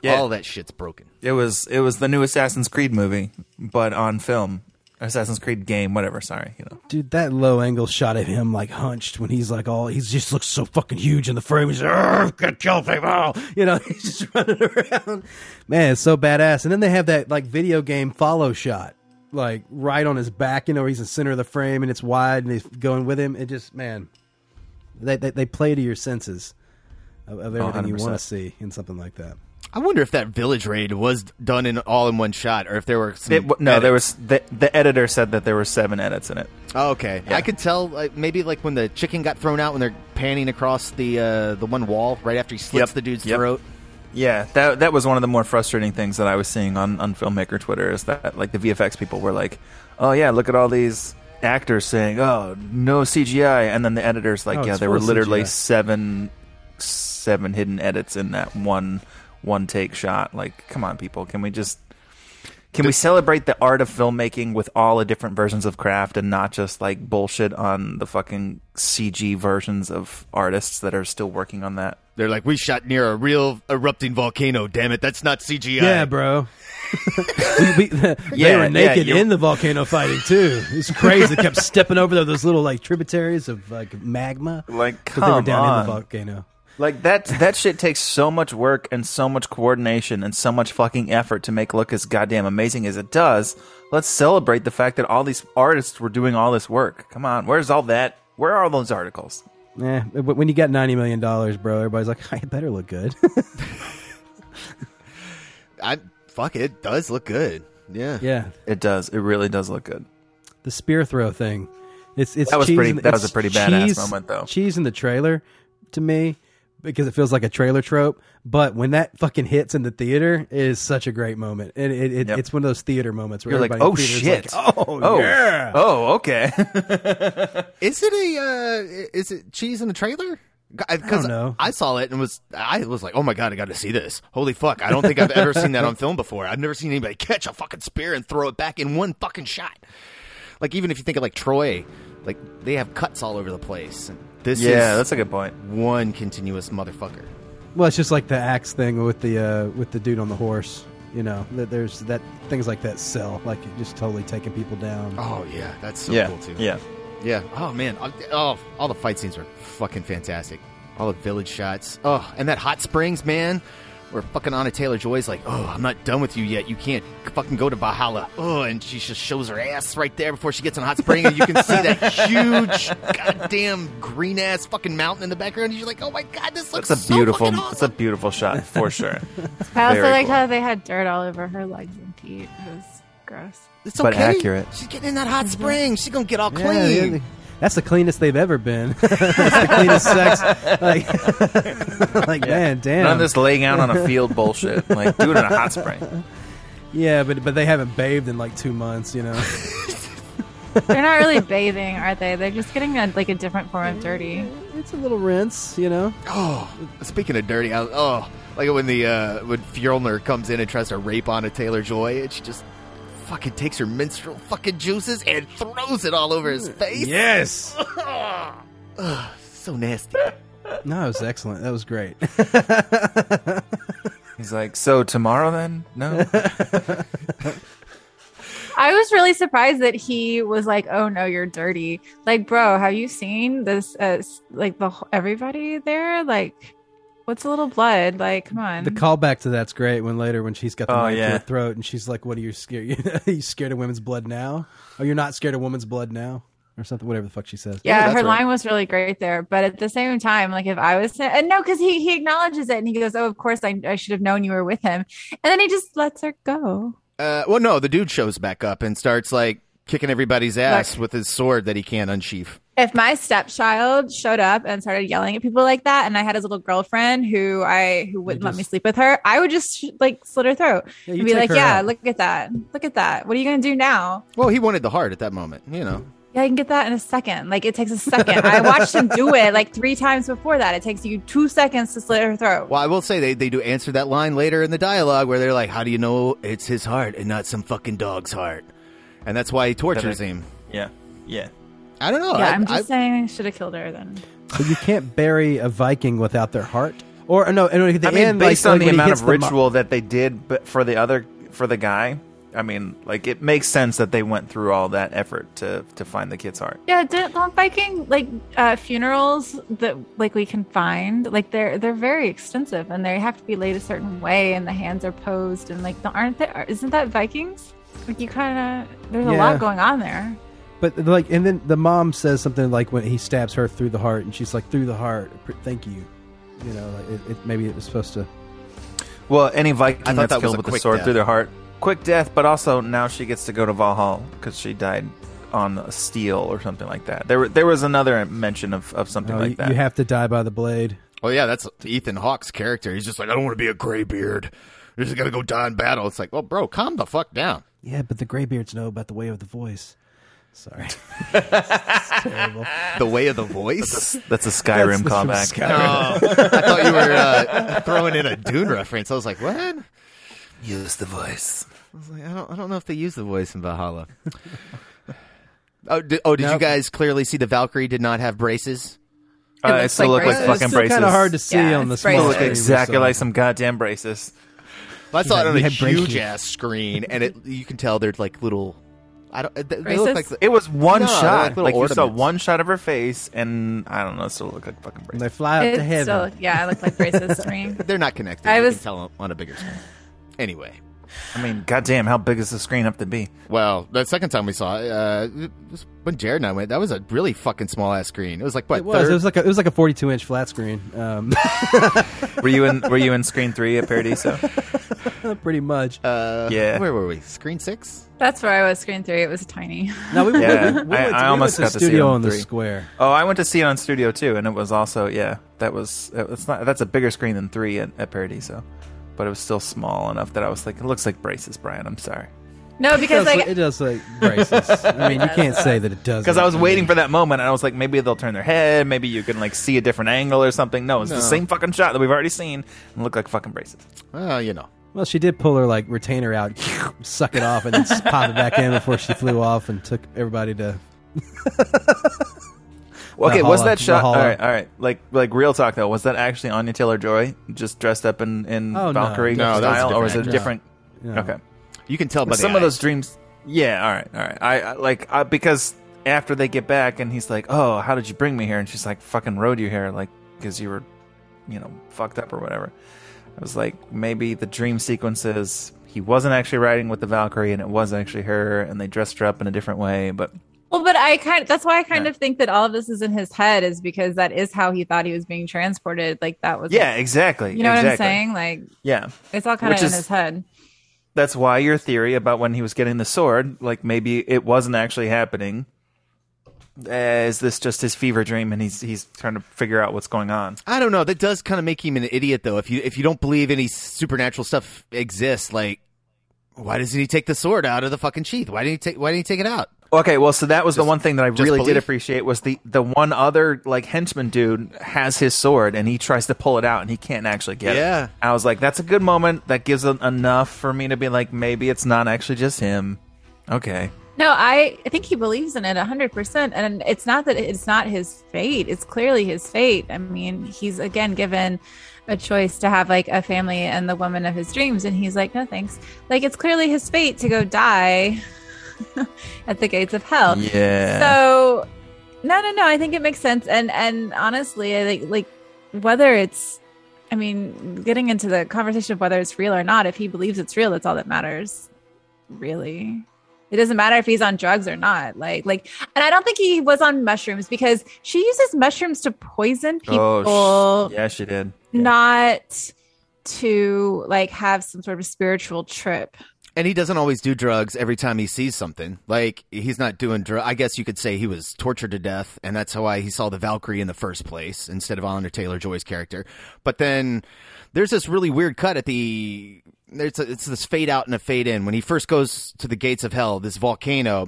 Yeah. all that shit's broken. It was it was the new Assassin's Creed movie, but on film. Assassin's Creed game, whatever. Sorry, you know. Dude, that low angle shot of him like hunched when he's like all he just looks so fucking huge in the frame. He's like, "Argh, gonna kill people. You know, he's just running around. Man, it's so badass. And then they have that like video game follow shot, like right on his back, you know, he's in the center of the frame and it's wide and he's going with him. It just man. They they, they play to your senses of, of everything you 100%. want to see in something like that. I wonder if that village raid was done in all in one shot, or if there were some It, w- no, there was the, the editor said that there were seven edits in it. Oh, okay, Yeah. I could tell. Like, maybe like when the chicken got thrown out when they're panning across the uh, the one wall right after he slits Yep, the dude's yep. throat. Yeah, that that was one of the more frustrating things that I was seeing on on filmmaker Twitter is that like the VFX people were like, "Oh yeah, look at all these actors saying, "Oh, no CGI." And then the editors like, Oh, "Yeah, there were literally CGI. seven seven hidden edits in that one one take shot." Like, come on people, can we just can we celebrate the art of filmmaking with all the different versions of craft and not just like bullshit on the fucking CG versions of artists that are still working on that? They're like, we shot near a real erupting volcano. Damn it, that's not CGI. Yeah, bro. we, we, they Yeah, were naked you- in the volcano fighting too. It's crazy. They kept stepping over those little like tributaries of like magma. Like, 'cause they were come down in on. the volcano. Like that that shit takes so much work and so much coordination and so much fucking effort to make look as goddamn amazing as it does. Let's celebrate the fact that all these artists were doing all this work. Come on, where's all that? Where are all those articles? Yeah, when you got ninety million dollars, bro, everybody's like, "I better look good." I fuck it, it does look good. Yeah, yeah, It does. It really does look good. the spear throw thing. It's it's That was pretty- in- that was a pretty badass moment, though. Cheese in the trailer to me because it feels like a trailer trope. But when that fucking hits in the theater, it is such a great moment. It, it, it, Yep. It's one of those theater moments where You're like, everybody oh in the theater shit, like, oh, oh yeah, oh okay. Is it a uh, is it cheese in the trailer? Because know. I saw it and was I was like, oh my god, I got to see this. Holy fuck! I don't think I've ever seen that on film before. I've never seen anybody catch a fucking spear and throw it back in one fucking shot. Like even if you think of like Troy, like they have cuts all over the place. And this yeah, is that's a good point. one continuous motherfucker. Well, it's just like the axe thing with the uh, with the dude on the horse. You know, that there's that things like that sell, like just totally taking people down. Oh yeah, that's so yeah, cool too. yeah. Yeah. Oh man. Oh, all the fight scenes were fucking fantastic. All the village shots. Oh, and that hot springs, man. Where fucking Anya Taylor Joy's like, oh, I'm not done with you yet. You can't fucking go to Valhalla. Oh, and she just shows her ass right there before she gets in a hot spring, and you can see that huge, goddamn green ass fucking mountain in the background. And you're like, oh my god, this looks It's a so beautiful. fucking awesome. It's a beautiful shot for sure. I also Very like cool. how they had dirt all over her legs and feet. It was gross. It's but okay. accurate. She's getting in that hot mm-hmm. spring. She's gonna get all Yeah, clean. yeah, that's the cleanest they've ever been. that's the cleanest sex. Like, like man, damn. None of this laying out on a field bullshit. Like do it in a hot spring. Yeah, but but they haven't bathed in like two months. You know. They're not really bathing, are they? They're just getting a, like a different form of dirty. It's a little rinse, you know. Oh, speaking of dirty, I, oh, like when the uh, when Fjolnir comes in and tries to rape Anya Taylor Joy, it's just fucking takes her menstrual fucking juices and throws it all over his face. Yes. Ugh, so nasty. No, it was excellent. That was great. He's like, so tomorrow then? No. I was really surprised that he was like, "Oh no, you're dirty." Like, bro, have you seen this? Uh, like the wh- everybody there, like, what's a little blood? Like, come on. The callback to that's great. When later, when she's got the Oh, knife to her throat, and she's like, "What are you scared? Are you scared of women's blood now? Oh, you're not scared of women's blood now, or something? Whatever the fuck she says." yeah, that's her right. line was really great there, but at the same time, like if I was, and no, because he he acknowledges it and he goes, "Oh, of course, I I should have known you were with him," and then he just lets her go. Uh, well, no, the dude shows back up and starts like kicking everybody's ass Look. with his sword that he can't unsheath. If my stepchild showed up and started yelling at people like that, and I had his little girlfriend who I who wouldn't let me sleep with her, I would just like slit her throat Yeah, you and be like, "Yeah, out. look at that, look at that. What are you gonna do now?" Well, he wanted the heart at that moment, you know. Yeah, I can get that in a second. Like it takes a second. I watched him do it like three times before that. It takes you two seconds to slit her throat. Well, I will say they, they do answer that line later in the dialogue where they're like, "How do you know it's his heart and not some fucking dog's heart?" And that's why he tortures That I- him. yeah. Yeah. I don't know. yeah, I, I'm I- just saying I should have killed her then. But you can't bury a Viking without their heart. Or no, and at the I mean, end, based like, on like the amount of the mo- ritual that they did, but for the other, for the guy, I mean, like it makes sense that they went through all that effort to to find the kid's heart. Yeah, didn't don't Viking like uh, funerals that like we can find like they're they're very extensive and they have to be laid a certain way and the hands are posed and like aren't there isn't that Vikings? Like you kind of there's a lot going on there. But like, and then the mom says something like when he stabs her through the heart, and she's like, "Through the heart, thank you." You know, like it, it, maybe it was supposed to. Well, any Viking I thought that's that was killed a with the quick sword death. through their heart, quick death. But also now she gets to go to Valhalla because she died on a steel or something like that. There, there was another mention of, of something No, like you, that. you have to die by the blade. Well, yeah, that's Ethan Hawke's character. He's just like, I don't want to be a graybeard. You're just gonna go die in battle. It's like, well, bro, calm the fuck down. Yeah, but the graybeards know about the way of the voice. Sorry. It's terrible. The way of the voice. That's a Skyrim That's- that's from callback. Oh, I thought you were uh, throwing in a Dune reference. I was like, what? Use the voice. I was like, I don't, I don't know if they use the voice in Valhalla. oh, did, oh, did you Nope. guys clearly see the Valkyrie did not have braces? Uh, it, looks still like looked like braces. fucking It's still braces. kind of hard to see Yeah, on the it's small braces. Look screen, exactly so- like some goddamn braces. I saw had- it on you a had braces. huge ass screen, and it you can tell there's like little. I don't. They, they look like the, It was one No, shot. like little Like, you saw one shot of her face, and I don't know, it still look like fucking And braces. they fly up to It's heaven. still, yeah, I look like braces to me. they're not connected. I you was- can tell on a bigger screen. Anyway, I mean, goddamn, how big is the screen have to be? well, the second time we saw it, uh, when Jared and I went, that was a really fucking small ass screen. It was like what? It was. third- It was like a, it was like a 42 inch flat screen. Um, Were you in Were you in screen three at Paradiso? pretty much. uh, Yeah. Where were we? Screen six. That's where I was screen three. It was tiny. No, we, we- Yeah, we, we, I- went, I we almost went to got to see it studio on in the three. square. Oh, I went to see it on Studio too, and it was also yeah, that was it's not that's a bigger screen than three at, at Paradiso, but it was still small enough that I was like, it looks like braces, Brian. I'm sorry, No, because it does, like it does like braces. I mean, you can't say that it does because I was waiting for that moment, and I was like, maybe they'll turn their head, maybe you can like see a different angle or something. No, it's No. the same fucking shot that we've already seen, and look like fucking braces. Well, you know. Well, she did pull her like retainer out, suck it off, and then s- pop it back in before she flew off and took everybody to. Okay, was Valhalla- that shot? All Valhalla. right, all right. Like, like real talk though. Was that actually Anya Taylor Joy just dressed up in in Oh, no. Valkyrie No, that was a style, or was it different different? No. Okay. You can tell by some the of those dreams. Yeah, all right, all right. I, I like I, because after they get back and he's like, "Oh, how did you bring me here?" and she's like, "Fucking rode you here, like because you were, you know, fucked up or whatever." I was like, maybe the dream sequences he wasn't actually riding with the Valkyrie and it was actually her, and they dressed her up in a different way. But Well, but I kind of, that's why I kind Yeah. of think that all of this is in his head is because that is how he thought he was being transported. Like that was yeah, exactly. You know what I'm saying? Like Yeah, it's all kind Which of in is- his head. that's why your theory about when he was getting the sword, like maybe it wasn't actually happening. Uh, is this just his fever dream, and he's he's trying to figure out what's going on? I don't know. That does kind of make him an idiot, though. If you if you don't believe any supernatural stuff exists, like why doesn't he take the sword out of the fucking sheath? Why didn't he take Why didn't he take it out? Okay, well, so that was the one thing that I just really did appreciate was the the one other like henchman dude has his sword and he tries to pull it out and he can't actually get Yeah. it. I was like, that's a good moment. That gives en- enough for me to be like, maybe it's not actually just him. Okay. No, I, I think he believes in it 100%. And it's not that it's not his fate. It's clearly his fate. I mean, he's again given a choice to have like a family and the woman of his dreams. And he's like, no, thanks. Like, it's clearly his fate to go die at the gates of hell. Yeah. So, no, no, no. I think it makes sense. And, and honestly, I think like whether it's, I mean, getting into the conversation of whether it's real or not, if he believes it's real, that's all that matters. Really. It doesn't matter if he's on drugs or not. Like, like, and I don't think he was on mushrooms because she uses mushrooms to poison people, Oh, sh- yeah, she did. not to like have some sort of spiritual trip. And he doesn't always do drugs every time he sees something. Like he's not doing drugs. I guess you could say he was tortured to death, and that's why he saw the Valkyrie in the first place instead of Anya Taylor Joy's character. But then there's this really weird cut at the. There's a, it's this fade out and a fade in when he first goes to the gates of hell, this volcano.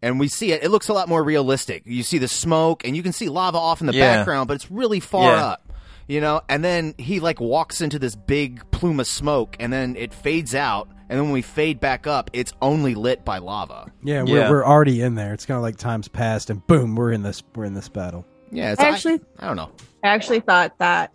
And we see it. It looks a lot more realistic. You see the smoke, and you can see lava off in the Yeah. background, but it's really far Yeah. up you know and then he like walks into this big plume of smoke and then it fades out and then when we fade back up it's only lit by lava Yeah, we're, Yeah. we're already in there. It's kind of like time's passed, and boom, we're in this. We're in this battle. yeah it's I actually, I, don't know I actually thought that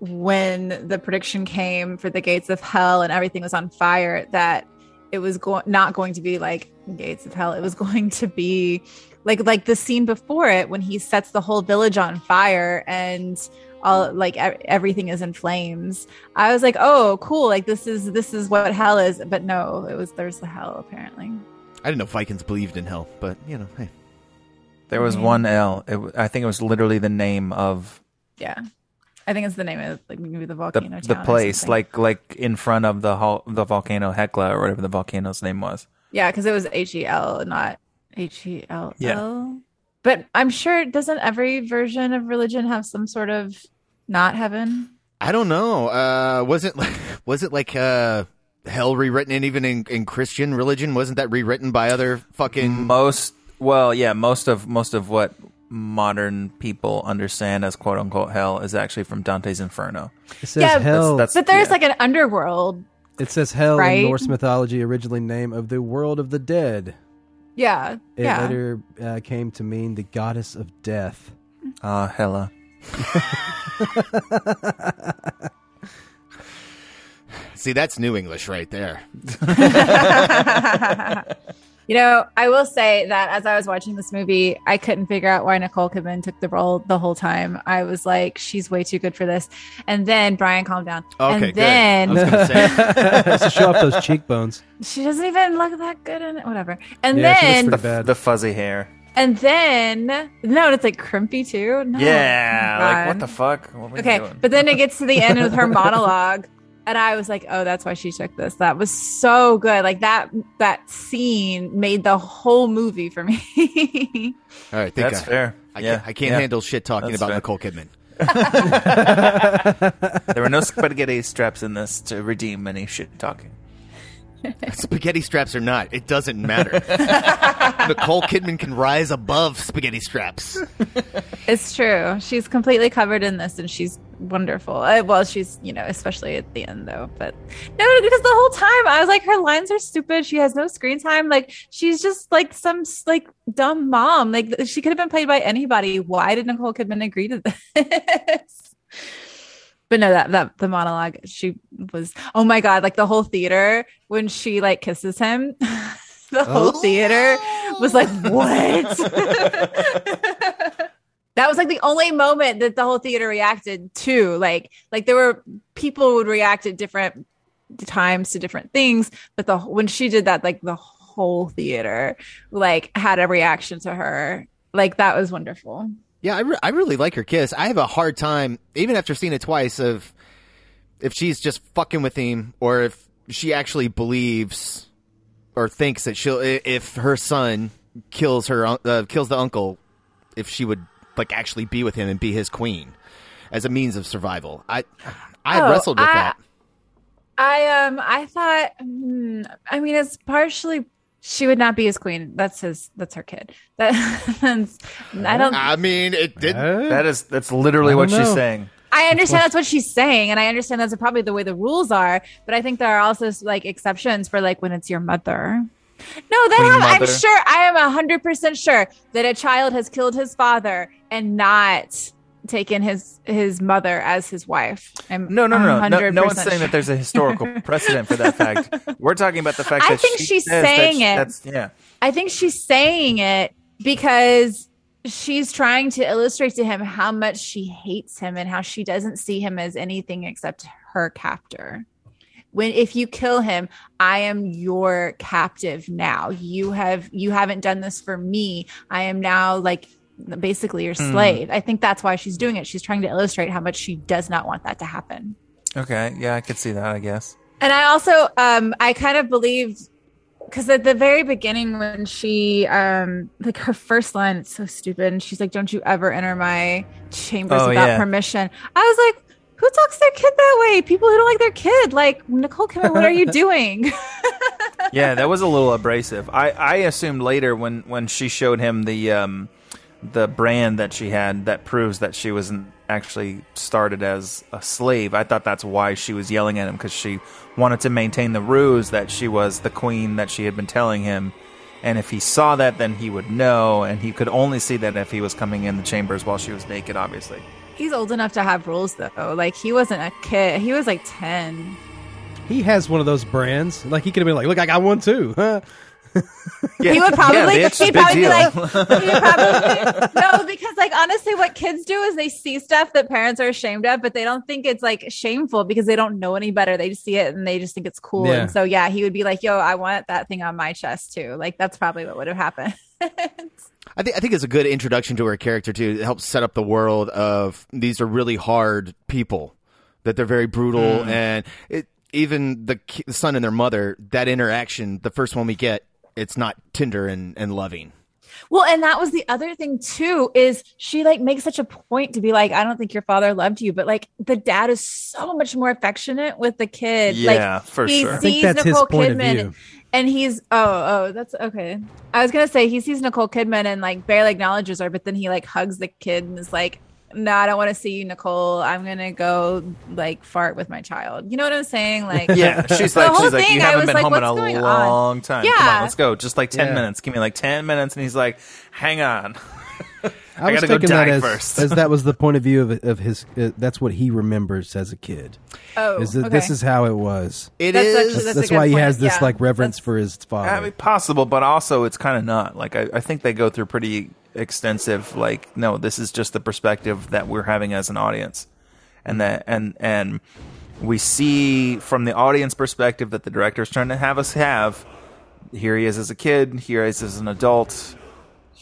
when the prediction came for the gates of hell and everything was on fire, that it was going not going to be like gates of hell. It was going to be like like the scene before it when he sets the whole village on fire and all like e- everything is in flames. I was like, oh, cool! Like this is this is what hell is. But no, it was there's the hell apparently. i didn't know vikings believed in hell but you know hey There was Mhm. one L. It, w- I think it was literally the name of Yeah. I think it's the name of like maybe the The, volcano. the town or place, something. like like in front of the hol- the volcano Hekla or whatever the volcano's name was. yeah, because it was H E L, not H E L L. Yeah. But I'm sure doesn't every version of religion have some sort of not heaven? I don't know. Uh, was it like was it like uh, hell rewritten? And even in, in Christian religion, wasn't that rewritten by other fucking? Most well, yeah, most of most of what modern people understand as quote unquote hell is actually from Dante's Inferno. It says Yeah, hell. That's- But there's yeah. like an underworld. it says hell Right? in Norse mythology, originally name of the world of the dead. Yeah. It yeah. later uh, came to mean the goddess of death. Ah, hella. See, that's New English right there. You know, I will say that as I was watching this movie, I couldn't figure out why Nicole Kidman took the role the whole time. I was like, she's way too good for this. And then Brian calmed down. Okay, and good. then I was gonna say. to show off those cheekbones. she doesn't even look that good in it. Whatever. And Yeah, then pretty bad. The fuzzy hair. And then no, it's like crimpy too. No, yeah, oh like what the fuck? What were you Okay, doing? but then it gets to the end with her monologue, and I was like, "Oh, that's why she took this." That was so good. Like that that scene made the whole movie for me. All right, think That's I, fair. I Yeah, can't, I can't yeah. handle shit talking That's about fair. Nicole Kidman. there were no spaghetti straps in this to redeem any shit talking. spaghetti straps or not, it doesn't matter. Nicole Kidman can rise above spaghetti straps. it's true. She's completely covered in this, and she's wonderful. Uh, well, she's you know, especially at the end though. But no, because the whole time I was like, her lines are stupid. She has no screen time. Like she's just like some like dumb mom. Like she could have been played by anybody. Why did Nicole Kidman agree to this? But no, that that the monologue, she was oh my god, like the whole theater when she like kisses him, the whole oh! theater was like, what? that was like the only moment that the whole theater reacted to. Like, like there were people would react at different times to different things, but the when she did that, like the whole theater like had a reaction to her. Like that was wonderful. Yeah, I, re- I really like her kiss. I have a hard time, even after seeing it twice, of if she's just fucking with him or if she actually believes or thinks that she'll if her son kills her uh, kills the uncle, if she would like actually be with him and be his queen as a means of survival. I I Oh, wrestled with I- that. I um I thought hmm, I mean it's partially she would not be his queen. That's his that's her kid. That that's, I don't I mean, it did. That is that's literally what don't she's saying. I understand that's what she's saying, and I understand that's probably the way the rules are. But I think there are also like exceptions for like when it's your mother. No, that Queen have, I'm sure. I am hundred percent sure that a child has killed his father and not taken his his mother as his wife. I'm No, no, no, no. No, 100% no one's saying that there's a historical precedent for that fact. We're talking about the fact I that think she she's saying she- it. That's yeah. I think she's saying it because she's trying to illustrate to him how much she hates him and how she doesn't see him as anything except her captor. When if you kill him, I am your captive now. You have you haven't done this for me. I am now like basically your Hmm. slave. I think that's why she's doing it. She's trying to illustrate how much she does not want that to happen. Okay, yeah, I could see that. I guess. And I also, um, I kind of believed because at the very beginning when she, um, like her first line, it's so stupid. And she's like, "Don't you ever enter my chambers Oh, without yeah. permission." I was like, "Who talks to their kid that way? People who don't like their kid, like Nicole Kidman. What are you doing?" yeah, that was a little abrasive. I, I assumed later when, when she showed him the um, the brand that she had that proves that she wasn't actually started as a slave. I thought that's why she was yelling at him because she wanted to maintain the ruse that she was the queen that she had been telling him. And if he saw that, then he would know, and he could only see that if he was coming in the chambers while she was naked, obviously. He's old enough to have rules, though. Like he wasn't a kid; he was like ten. He has one of those brands. Like he could have been like, "Look, I got one too." Huh? he would probably yeah, bitch, he'd probably be like probably no because like honestly what kids do is they see stuff that parents are ashamed of but they don't think it's like shameful because they don't know any better they just see it and they just think it's cool Yeah. and so yeah he would be like yo I want that thing on my chest too like that's probably what would have happened I think I think it's a good introduction to her character too. It helps set up the world of these are really hard people, that they're very brutal, Mm. and it even the, the son and their mother. That interaction, the first one we get, it's not tender and, and loving. Well, and that was the other thing too is she like makes such a point to be like, I don't think your father loved you, but like the dad is so much more affectionate with the kid. Yeah, like, for he sure. I sees think that's his Nicole point of Kidman, view. and he's oh oh that's okay. I was gonna say he sees Nicole Kidman and like barely acknowledges her, but then he like hugs the kid and is like. No, I don't want to see you, Nicole. I'm gonna go like fart with my child. You know what I'm saying? Like, Yeah, she's The like, whole she's like, thing, you I haven't was been like, home in what's a going on? long time. Come on, let's go. Just like ten Yeah. minutes. Give me like ten minutes, and he's like, hang on. I, I was gotta taking that as, first. as that was the point of view of of his. Uh, that's what he remembers as a kid. oh, Is that this is how it was. It That's is. actually- That's, That's that's why he point. has this Yeah. like reverence for his father. I mean, possible, but also it's kind of not. Like I, I think they go through pretty extensive. Like, no, this is just the perspective that we're having as an audience, and that and and we see from the audience perspective that the director's trying to have us have. Here he is as a kid. Here he is as an adult.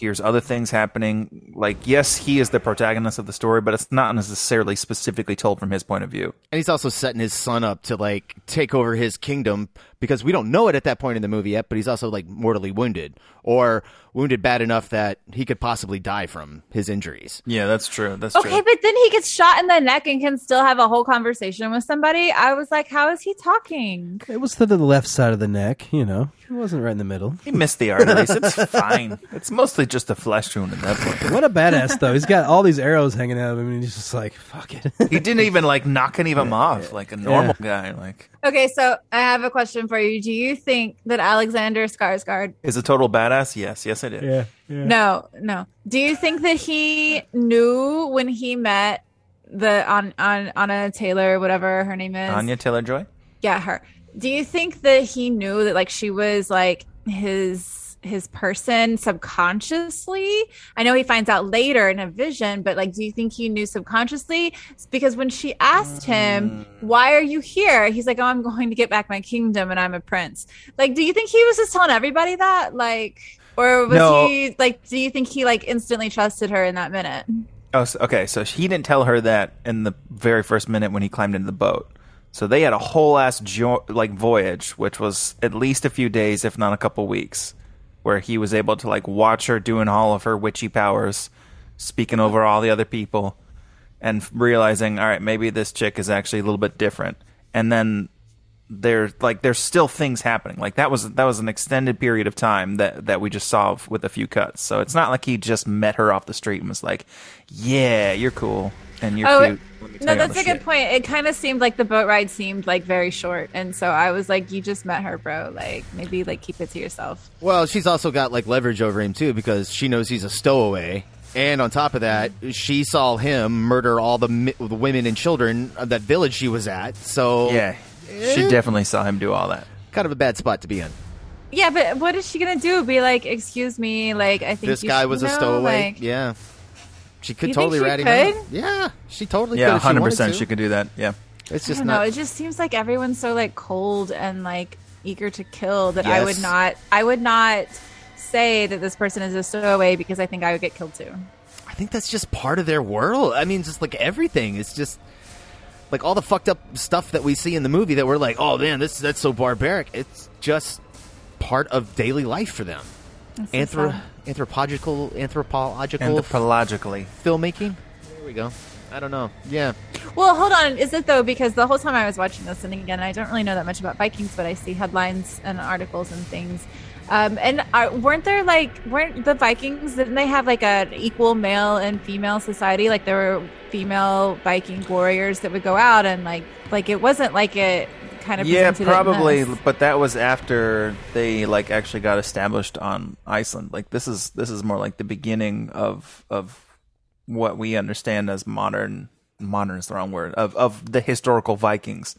Here's other things happening. Like, yes, he is the protagonist of the story, but it's not necessarily specifically told from his point of view. And he's also setting his son up to like take over his kingdom because we don't know it at that point in the movie yet, but he's also like mortally wounded or wounded bad enough that he could possibly die from his injuries. Yeah, that's true. That's Okay, true. but then he gets shot in the neck and can still have a whole conversation with somebody. I was like, how is he talking? it was to the left side of the neck. You know, it wasn't right in the middle. He missed the arteries. It's fine. It's mostly just a flesh wound at that point. What a badass though. He's got all these arrows hanging out of him, and he's just like, "Fuck it." He didn't even like knock any of them off like a normal guy. Like Okay, so I have a question for you. Do you think that Alexander Skarsgård? is a total badass. Yes, yes, I did. yeah. No, no. Do you think that he knew when he met the on on Anna Taylor, whatever her name is? Anya Taylor Joy. Yeah, her. Do you think that he knew that like she was like his his person subconsciously? I know he finds out later in a vision, but like do you think he knew subconsciously? It's because when she asked him, mm. "Why are you here?" he's like, "Oh, I'm going to get back my kingdom and I'm a prince." Like do you think he was just telling everybody that like or was No. he like do you think he like instantly trusted her in that minute? Oh, okay. So he didn't tell her that in the very first minute when he climbed into the boat. So they had a whole ass jo- like voyage, which was at least a few days, if not a couple weeks, where he was able to like watch her doing all of her witchy powers, speaking over all the other people, and realizing, all right, maybe this chick is actually a little bit different. And then there, like, there's still things happening. Like that was that was an extended period of time that that we just saw with a few cuts. So it's not like he just met her off the street and was like, "Yeah, you're cool and you're Oh, cute." Let me tell No, you that's the a good point. It kind of seemed like the boat ride seemed like very short, and so I was like, "You just met her, bro. Like maybe like keep it to yourself." Well, she's also got like leverage over him too because she knows he's a stowaway. And on top of that, she saw him murder all the, mi- the women and children of that village she was at. So Yeah, she eh. definitely saw him do all that. kind of a bad spot to be in. Yeah, but what is she gonna do? Be like, "Excuse me, like I think This you guy should was a stowaway. like- yeah, she could You think totally she rat him could? out. Yeah, she totally Yeah, could. if she hundred percent. to. She could do that. Yeah. It's I just don't know. not. It just seems like everyone's so like cold and like eager to kill that I would Yes. not. I would not say that this person is a stowaway because I think I would get killed too. I think that's just part of their world. I mean, just like everything. It's just like all the fucked up stuff that we see in the movie that we're like, oh man, this that's so barbaric. It's just part of daily life for them. Anthro- anthropological, anthropological Anthropologically. filmmaking. There we go. I don't know. Yeah, Well, hold on. Is it though? Because the whole time I was watching this, and again, I don't really know that much about Vikings, but I see headlines and articles and things. Um, and are, weren't there like weren't the Vikings? Didn't they have like an equal male and female society? Like there were female Viking warriors that would go out and like like it wasn't like it kind of Yeah, presented it probably, but that was after they like actually got established on Iceland. Like this is this is more like the beginning of of what we understand as modern modern is the wrong word of of the historical Vikings.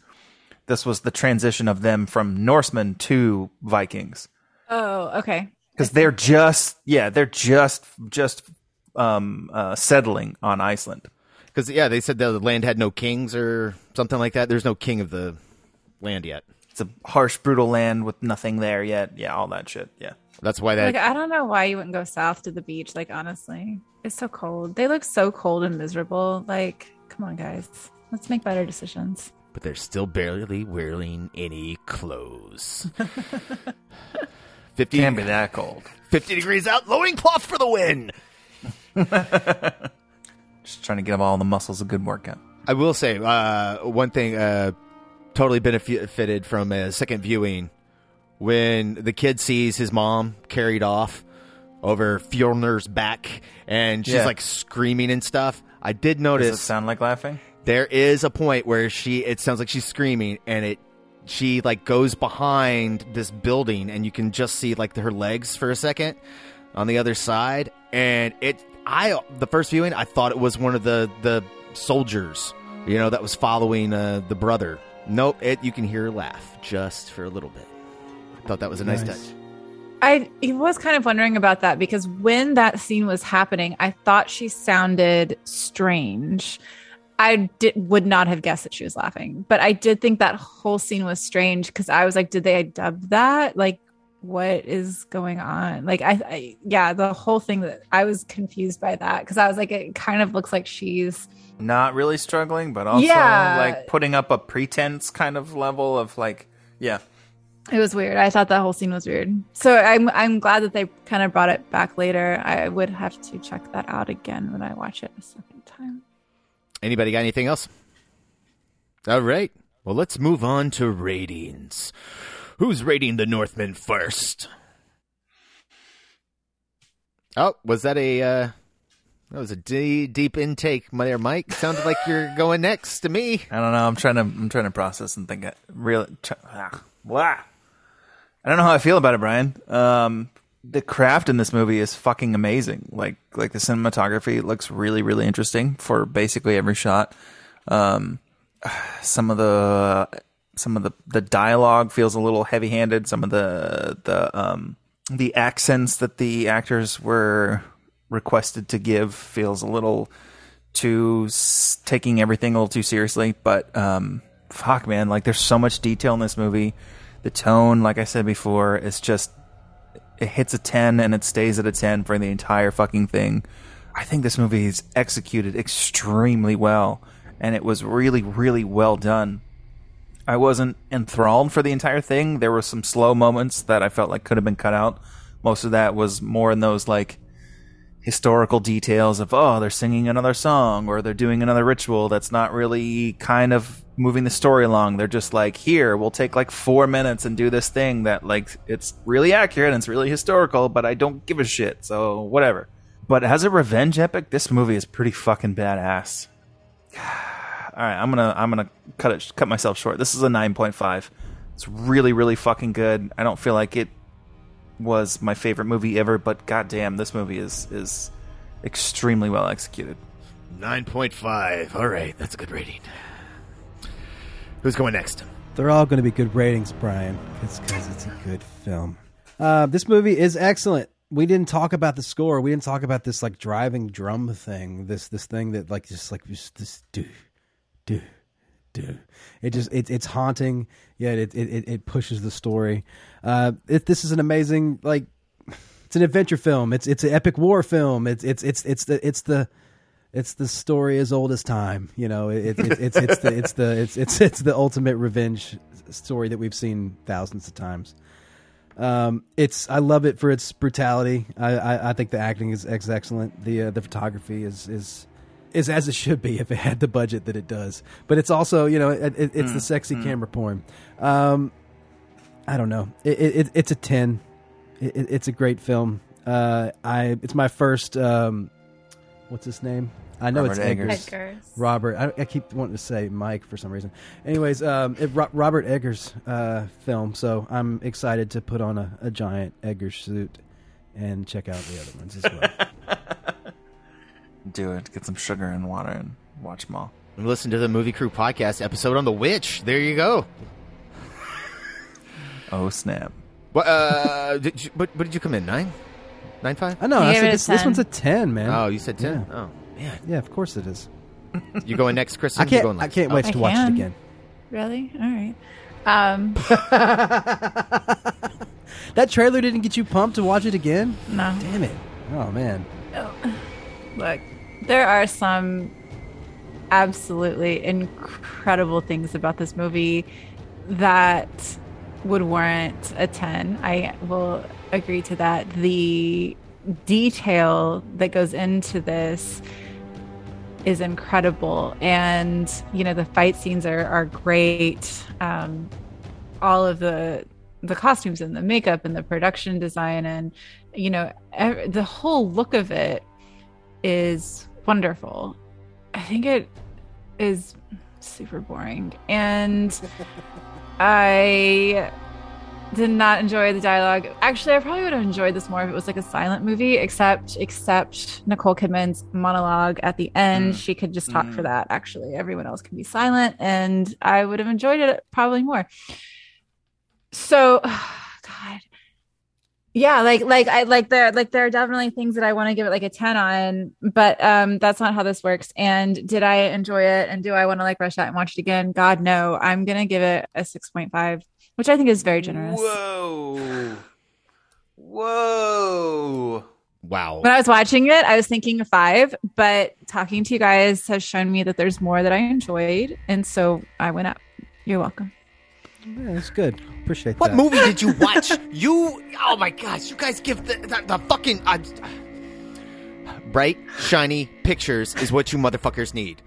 This was the transition of them from Norsemen to Vikings. Oh, okay. because they're just yeah they're just just um uh settling on Iceland. Because yeah, they said the land had no kings or something like that. There's no king of the land yet. It's a harsh, brutal land with nothing there yet. Yeah, all that shit. Yeah, that's why that. Like I don't know why you wouldn't go south to the beach. Like honestly, it's so cold. They look so cold and miserable. Like, come on, guys, let's make better decisions. but they're still barely wearing any clothes. 50 can't be that cold. 50 degrees out, loincloth for the win. Just trying to give all the muscles a good workout. I will say uh, one thing uh, totally benefited from a second viewing when the kid sees his mom carried off over Fjolnir's back and she's Yeah. like screaming and stuff. I did Does notice it sound like laughing? there is a point where she it sounds like she's screaming and it she like goes behind this building and you can just see like her legs for a second on the other side and it i the first viewing i thought it was one of the the soldiers you know that was following uh, the brother nope it you can hear her laugh just for a little bit i thought that was a nice, Nice. touch I was kind of wondering about that because when that scene was happening, I thought she sounded strange. I did would not have guessed that she was laughing, but I did think that whole scene was strange because I was like, did they dub that? Like, what is going on? Like, I, I yeah, the whole thing that I was confused by that because I was like, it kind of looks like she's Not really struggling, but also Yeah. like putting up a pretense kind of level of like, yeah. It was weird. I thought that whole scene was weird. So I'm I'm glad that they kind of brought it back later. I would have to check that out again when I watch it a second time. anybody got anything else all right well let's move on to ratings who's rating the Northman first Oh, was that a uh that was a de- deep intake there, Mike. Sounded like you're going next to me. I don't know. I'm trying to I'm trying to process and think. It really, try, ah, blah. I don't know how I feel about it, Brian. Um, the craft in this movie is fucking amazing. Like like the cinematography looks really really interesting for basically every shot. Um, some of the some of the the dialogue feels a little heavy handed. Some of the the um the accents that the actors were requested to give feels a little too s- taking everything a little too seriously. But um, fuck, man, like there's so much detail in this movie. The tone, like I said before, is just it hits a ten and it stays at a ten for the entire fucking thing. I think this movie is executed extremely well, and it was really, really well done. I wasn't enthralled for the entire thing. There were some slow moments that I felt like could have been cut out. Most of that was more in those like historical details of oh they're singing another song or they're doing another ritual that's not really kind of moving the story along. They're just like here we'll take like four minutes and do this thing that like it's really accurate and it's really historical but i don't give a shit so whatever. But as a revenge epic? This movie is pretty fucking badass. All right i'm gonna i'm gonna cut it cut myself short. This is a 9.5 it's really really fucking good. I don't feel like it was my favorite movie ever, but goddamn, this movie is is extremely well executed. 9.5. All right, that's a good rating. Who's going next? They're all going to be good ratings, Brian. It's because it's a good film. Uh, this movie is excellent. We didn't talk about the score. We didn't talk about this like driving drum thing. This this thing that like just like just this do do do. It just it, it's haunting. Yet it, it it- pushes the story. Uh, it, this is an amazing like it's an adventure film. It's it's an epic war film. It's it's it's it's the it's the it's the story as old as time. You know, it, it, it's it's the it's the it's it's it's the ultimate revenge story that we've seen thousands of times. Um, it's I love it for its brutality. I I, I think the acting is ex- excellent. The uh, the photography is is is as it should be if it had the budget that it does. But it's also you know it, it, it's the Mm, sexy mm. camera porn. Um, I don't know. It, it, it it's a ten. It, it- it's a great film. Uh, I it's my first. Um, what's his name? I know Robert it's Eggers. Eggers. Eggers. Robert. I, I keep wanting to say Mike for some reason. Anyways, um, it, Ro- Robert Eggers uh, film. So I'm excited to put on a, a giant Eggers suit and check out the other ones as well. Do it. Get some sugar and water and watch them all. And listen to the Movie Crew podcast episode on The Witch. There you go. Oh snap! What, uh, did you, but, but did you come in nine, nine five? I know. I said this, this one's a ten, man. Oh, you said ten. Yeah. Oh man, yeah, of course it is. you going next, Kristen? I can't. going I can't wait I to watch can. it again. Really? All right. Um, That trailer didn't get you pumped to watch it again. No. Damn it. Oh man. Oh. look, there are some absolutely incredible things about this movie that would warrant a 10. I will agree to that. The detail that goes into this is incredible and you know the fight scenes are, are great um, all of the the costumes and the makeup and the production design and you know ev- the whole look of it is wonderful. I think it is super boring. And i did not enjoy the dialogue. Actually i probably would have enjoyed this more if it was like a silent movie except except nicole kidman's monologue at the end. Mm. She could just talk for mm. that. Actually everyone else can be silent and i would have enjoyed it probably more. So god yeah like like i like there like there are definitely things that i want to give it like a 10 on but um that's not how this works. And did i enjoy it? And do i want to like rush out and watch it again? God no. I'm gonna give it a 6.5 which i think is very generous. Whoa. Whoa. Wow. when i was watching it i was thinking a five but talking to you guys has shown me that there's more that i enjoyed and so i went up. You're welcome Yeah, that's good. Appreciate What that. What movie did you watch? you, oh my gosh, you guys give the, the, the fucking. Uh, bright, shiny pictures is what you motherfuckers need.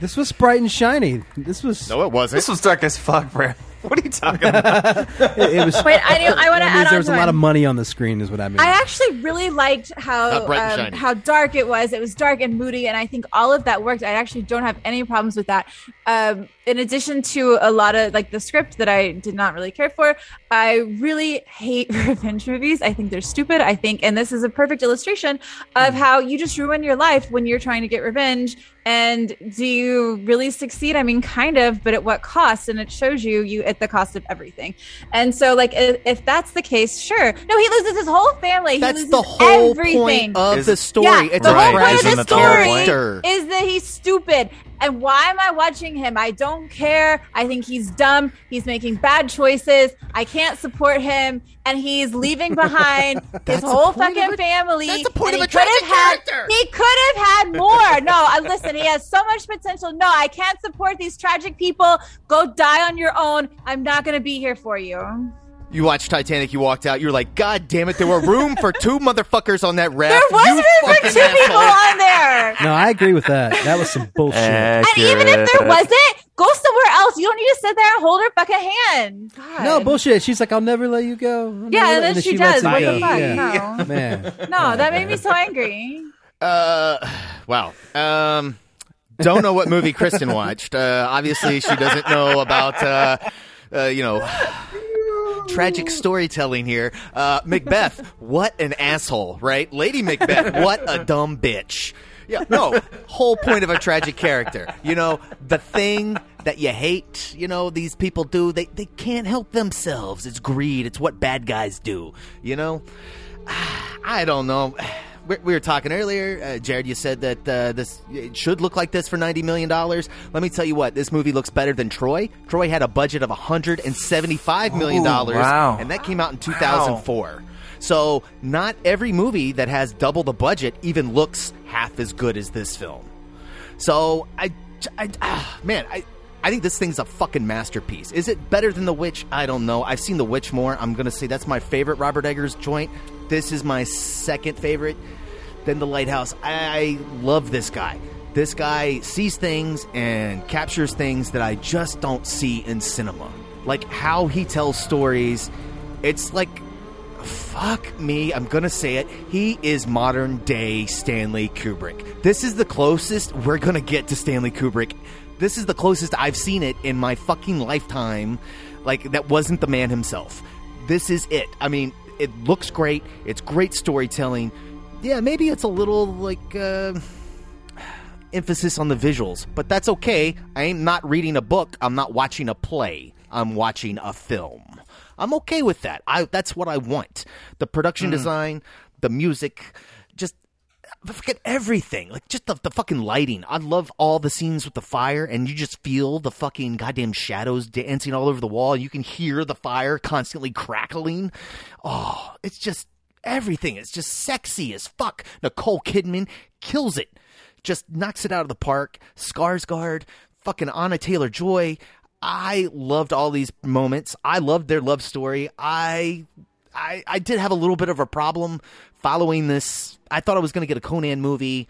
This was bright and shiny. This was. No, it wasn't. This was dark as fuck, bro. What are you talking about? it, it was. Wait, I do- I wanna that add on there was a lot of money on the screen, is what I mean. I actually really liked how Not bright and um, how dark it was. It was dark and moody, and I think all of that worked. I actually don't have any problems with that. Um, in addition to a lot of like the script that I did not really care for, I really hate revenge movies. I think they're stupid. I think, and this is a perfect illustration of Hmm. how you just ruin your life when you're trying to get revenge. And do you really succeed? I mean, kind of, but at what cost? And it shows you you at the cost of everything. And so, like, if, if that's the case, sure. No, he loses his whole family. He That's loses the whole everything. point of Is- the story. Yeah, it's the a whole point of the story character. is that he's stupid. And why am I watching him? I don't care. I think he's dumb. He's making bad choices. I can't support him. And he's leaving behind his whole fucking family. That's the point of he a could have tragic had, character. He could have had more. No, I listen, he has so much potential. No, I can't support these tragic people. Go die on your own. I'm not going to be here for you. You watched Titanic, you walked out, you're like, God damn it, there were room for two motherfuckers on that raft. There wasn't you even fucking two people on there. no, I agree with that. That was some bullshit. And even if there wasn't, go somewhere else. You don't need to sit there and hold her fucking hand. God. No bullshit. She's like, I'll never let you go. I'll Yeah, and let-" then she she does. What the fuck? Yeah. No. Man. No, that made me so angry. Uh, wow. Um, don't know what movie Kristen watched. Uh, obviously, she doesn't know about, uh, uh, you know, tragic storytelling here. Uh, Macbeth, what an asshole, right? Lady Macbeth, what a dumb bitch. Yeah, no, whole point of a tragic character. You know, the thing that you hate, you know, these people do, they, they can't help themselves. It's greed. It's what bad guys do, you know? I don't know. We, we were talking earlier, uh, Jared. You said that uh, this it should look like this for ninety million dollars. Let me tell you what, this movie looks better than Troy. Troy had a budget of one hundred and seventy-five million dollars, wow. and that came out in two thousand four. So not every movie that has double the budget even looks half as good as this film. So I, I ah, man, I. I think this thing's a fucking masterpiece. Is it better than The Witch? I don't know. I've seen The Witch more. I'm going to say that's my favorite Robert Eggers joint. This is my second favorite. Then The Lighthouse. I love this guy. This guy sees things and captures things that I just don't see in cinema. Like how he tells stories. It's like fuck me, I'm gonna say it. He is modern day Stanley Kubrick. This is the closest we're gonna get to Stanley Kubrick. This is the closest I've seen it in my fucking lifetime. Like, that wasn't the man himself. This is it. I mean, it looks great. It's great storytelling. Yeah, maybe it's a little like, uh, emphasis on the visuals, but that's okay. I am not reading a book. I'm not watching a play. I'm watching a film. I'm okay with that. I that's what I want. The production Mm. design, the music, just fucking everything. Like just the, the fucking lighting. I love all the scenes with the fire, and you just feel the fucking goddamn shadows dancing all over the wall. You can hear the fire constantly crackling. Oh, it's just everything. It's just sexy as fuck. Nicole Kidman kills it. Just knocks it out of the park. Skarsgård, fucking Anya Taylor Joy. I loved all these moments. I loved their love story. I I, I did have a little bit of a problem following this. I thought I was going to get a Conan movie,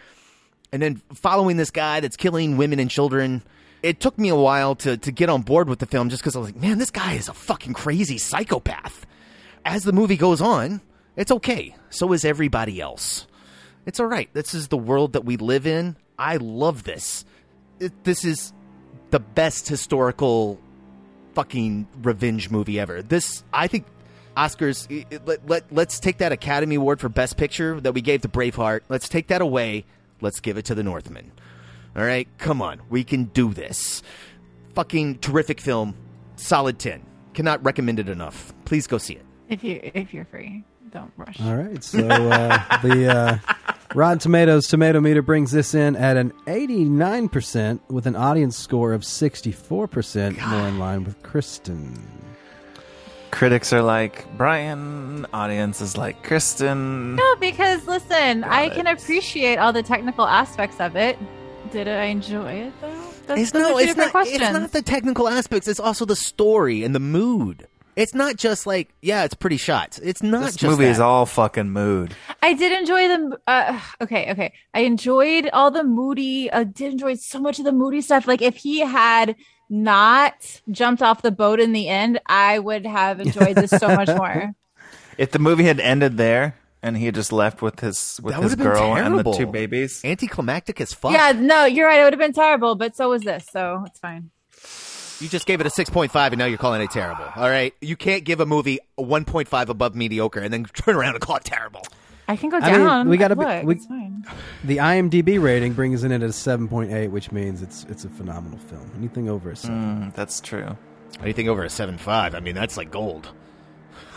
and then following this guy that's killing women and children. It took me a while to, to get on board with the film just because I was like, man, this guy is a fucking crazy psychopath. As the movie goes on, it's okay. So is everybody else. It's all right. This is the world that we live in. I love this. It, this is the best historical fucking revenge movie ever. This, I think, Oscars. i- i- Let, let, let's take that Academy Award for Best Picture that we gave to Braveheart. Let's take that away. Let's give it to the Northman. All right, come on, we can do this. Fucking terrific film, solid ten. Cannot recommend it enough. Please go see it. If you if you're free, don't rush. All right, so uh, the uh, Rotten Tomatoes tomato meter brings this in at an 89% with an audience score of 64%, more in line with Kristen. Critics are like Brian. Audience is like Kristen. No, because listen, I can appreciate all the technical aspects of it. Did I enjoy it though? That's, It's no, are two it's not. questions. It's not the technical aspects. It's also the story and the mood. It's not just like, yeah, it's pretty shots. It's not This just movie that. is all fucking mood. I did enjoy the. Uh, okay, okay. I enjoyed all the moody. I did enjoy so much of the moody stuff. Like if he had not jumped off the boat in the end, I would have enjoyed this so much more. If the movie had ended there and he had just left with his with his would've been girl and the terrible. two babies, anticlimactic as fuck. Yeah, no, you're right. It would have been terrible, but so was this, so it's fine. You just gave it a 6.5 and now you're calling it terrible. All right. You can't give a movie a 1.5 above mediocre and then turn around and call it terrible. I can go I mean, down. we gotta Look, we- it's fine. The IMDb rating brings it in at a 7.8, which means it's it's a phenomenal film. Anything over a 7. Mm, that's true. Anything over a 7.5, I mean, that's like gold.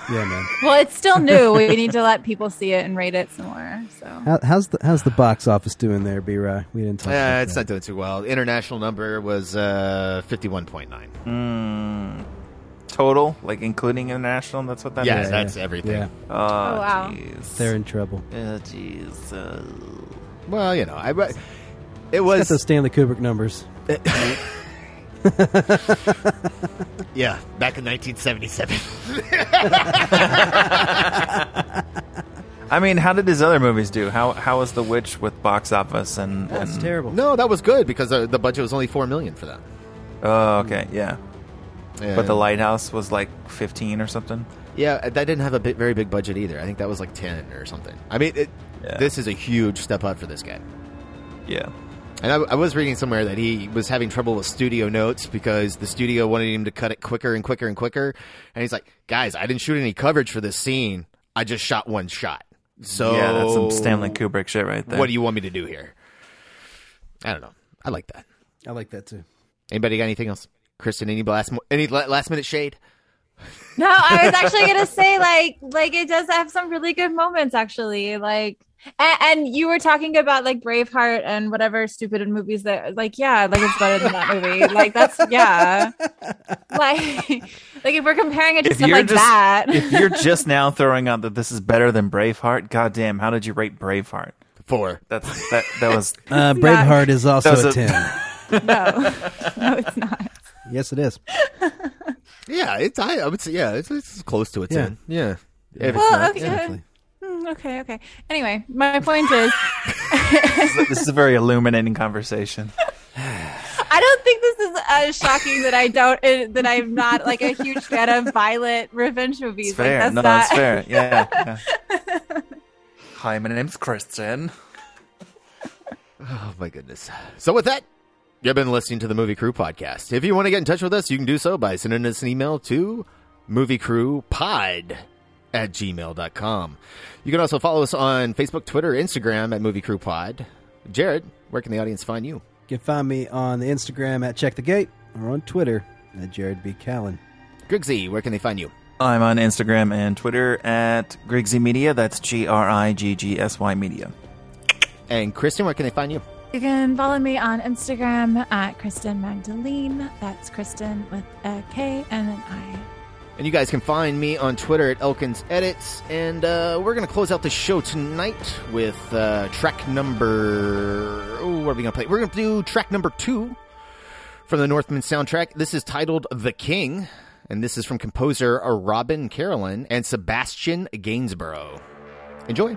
Yeah, man. Well, it's still new. we need to let people see it and rate it some more. So How, how's the how's the box office doing there, B-Rye? We didn't talk Yeah, about it's that. not doing too well. International number was uh, 51.9. Mm, total, like including international. That's what that is. Yeah, that's everything. Yeah. Oh, Oh, wow. jeez. They're in trouble. Oh, jeez. Uh, Well, you know, I, it It's was. got those Stanley Kubrick numbers. yeah, back in 1977. I mean, how did his other movies do? How how was The Witch with box office and? That's and terrible. no, that was good because uh, the budget was only 4 million for that. Oh, okay, yeah. Yeah. But The Lighthouse was like fifteen or something. Yeah, that didn't have a bit, very big budget either. I think that was like 10 or something. I mean, it, Yeah. this is a huge step up for this guy. Yeah. And I, I was reading somewhere that he was having trouble with studio notes because the studio wanted him to cut it quicker and quicker and quicker. And he's like, guys, I didn't shoot any coverage for this scene. I just shot one shot. So yeah, that's some Stanley Kubrick shit right there. What do you want me to do here? I don't know. I like that. I like that too. Anybody got anything else? Kristen, any last any last minute shade? no, I was actually gonna say like like it does have some really good moments actually. Like and, and you were talking about like Braveheart and whatever stupid movies that like yeah, like it's better than that movie. Like that's yeah. Like like if we're comparing it to If stuff like just that. if you're just now throwing out that this is better than Braveheart, goddamn, how did you rate Braveheart? Four. That's that that was Uh, Braveheart is also a a- 10. no. No, it's not. yes, it is. Yeah, it's I, I would say yeah, it's, it's close to a Yeah. ten. Yeah. If it's Well, not- okay. Definitely. Hmm, okay, okay. Anyway, my point is this is a very illuminating conversation. I don't think this is as shocking that I don't uh, that I'm not like a huge fan of violent revenge movies. It's fair. Like, no, that's that's not... fair. Yeah. yeah. Hi, my name's Kristen. Oh my goodness. So with that, you've been listening to the Movie Crew podcast. If you want to get in touch with us, you can do so by sending us an email to moviecrewpod at gmail.com. You can also follow us on Facebook, Twitter, Instagram at Movie Crew Pod. Jared, where can the audience find you? You can find me on the Instagram at Check the Gate or on Twitter at Jared B. Callen. Griggsy, where can they find you? I'm on Instagram and Twitter at Griggsy Media. That's G R I G G S Y Media. And Kristen, where can they find you? You can follow me on Instagram at Kristen Magdalene. That's Kristen with a K and an I. And you guys can find me on Twitter at Elkins Edits. And uh, we're going to close out the show tonight with uh, track number. Oh, what are we going to play? We're going to do track number two from the Northman soundtrack. This is titled The King. And this is from composer Robin Carolan and Sebastian Gainsborough. Enjoy.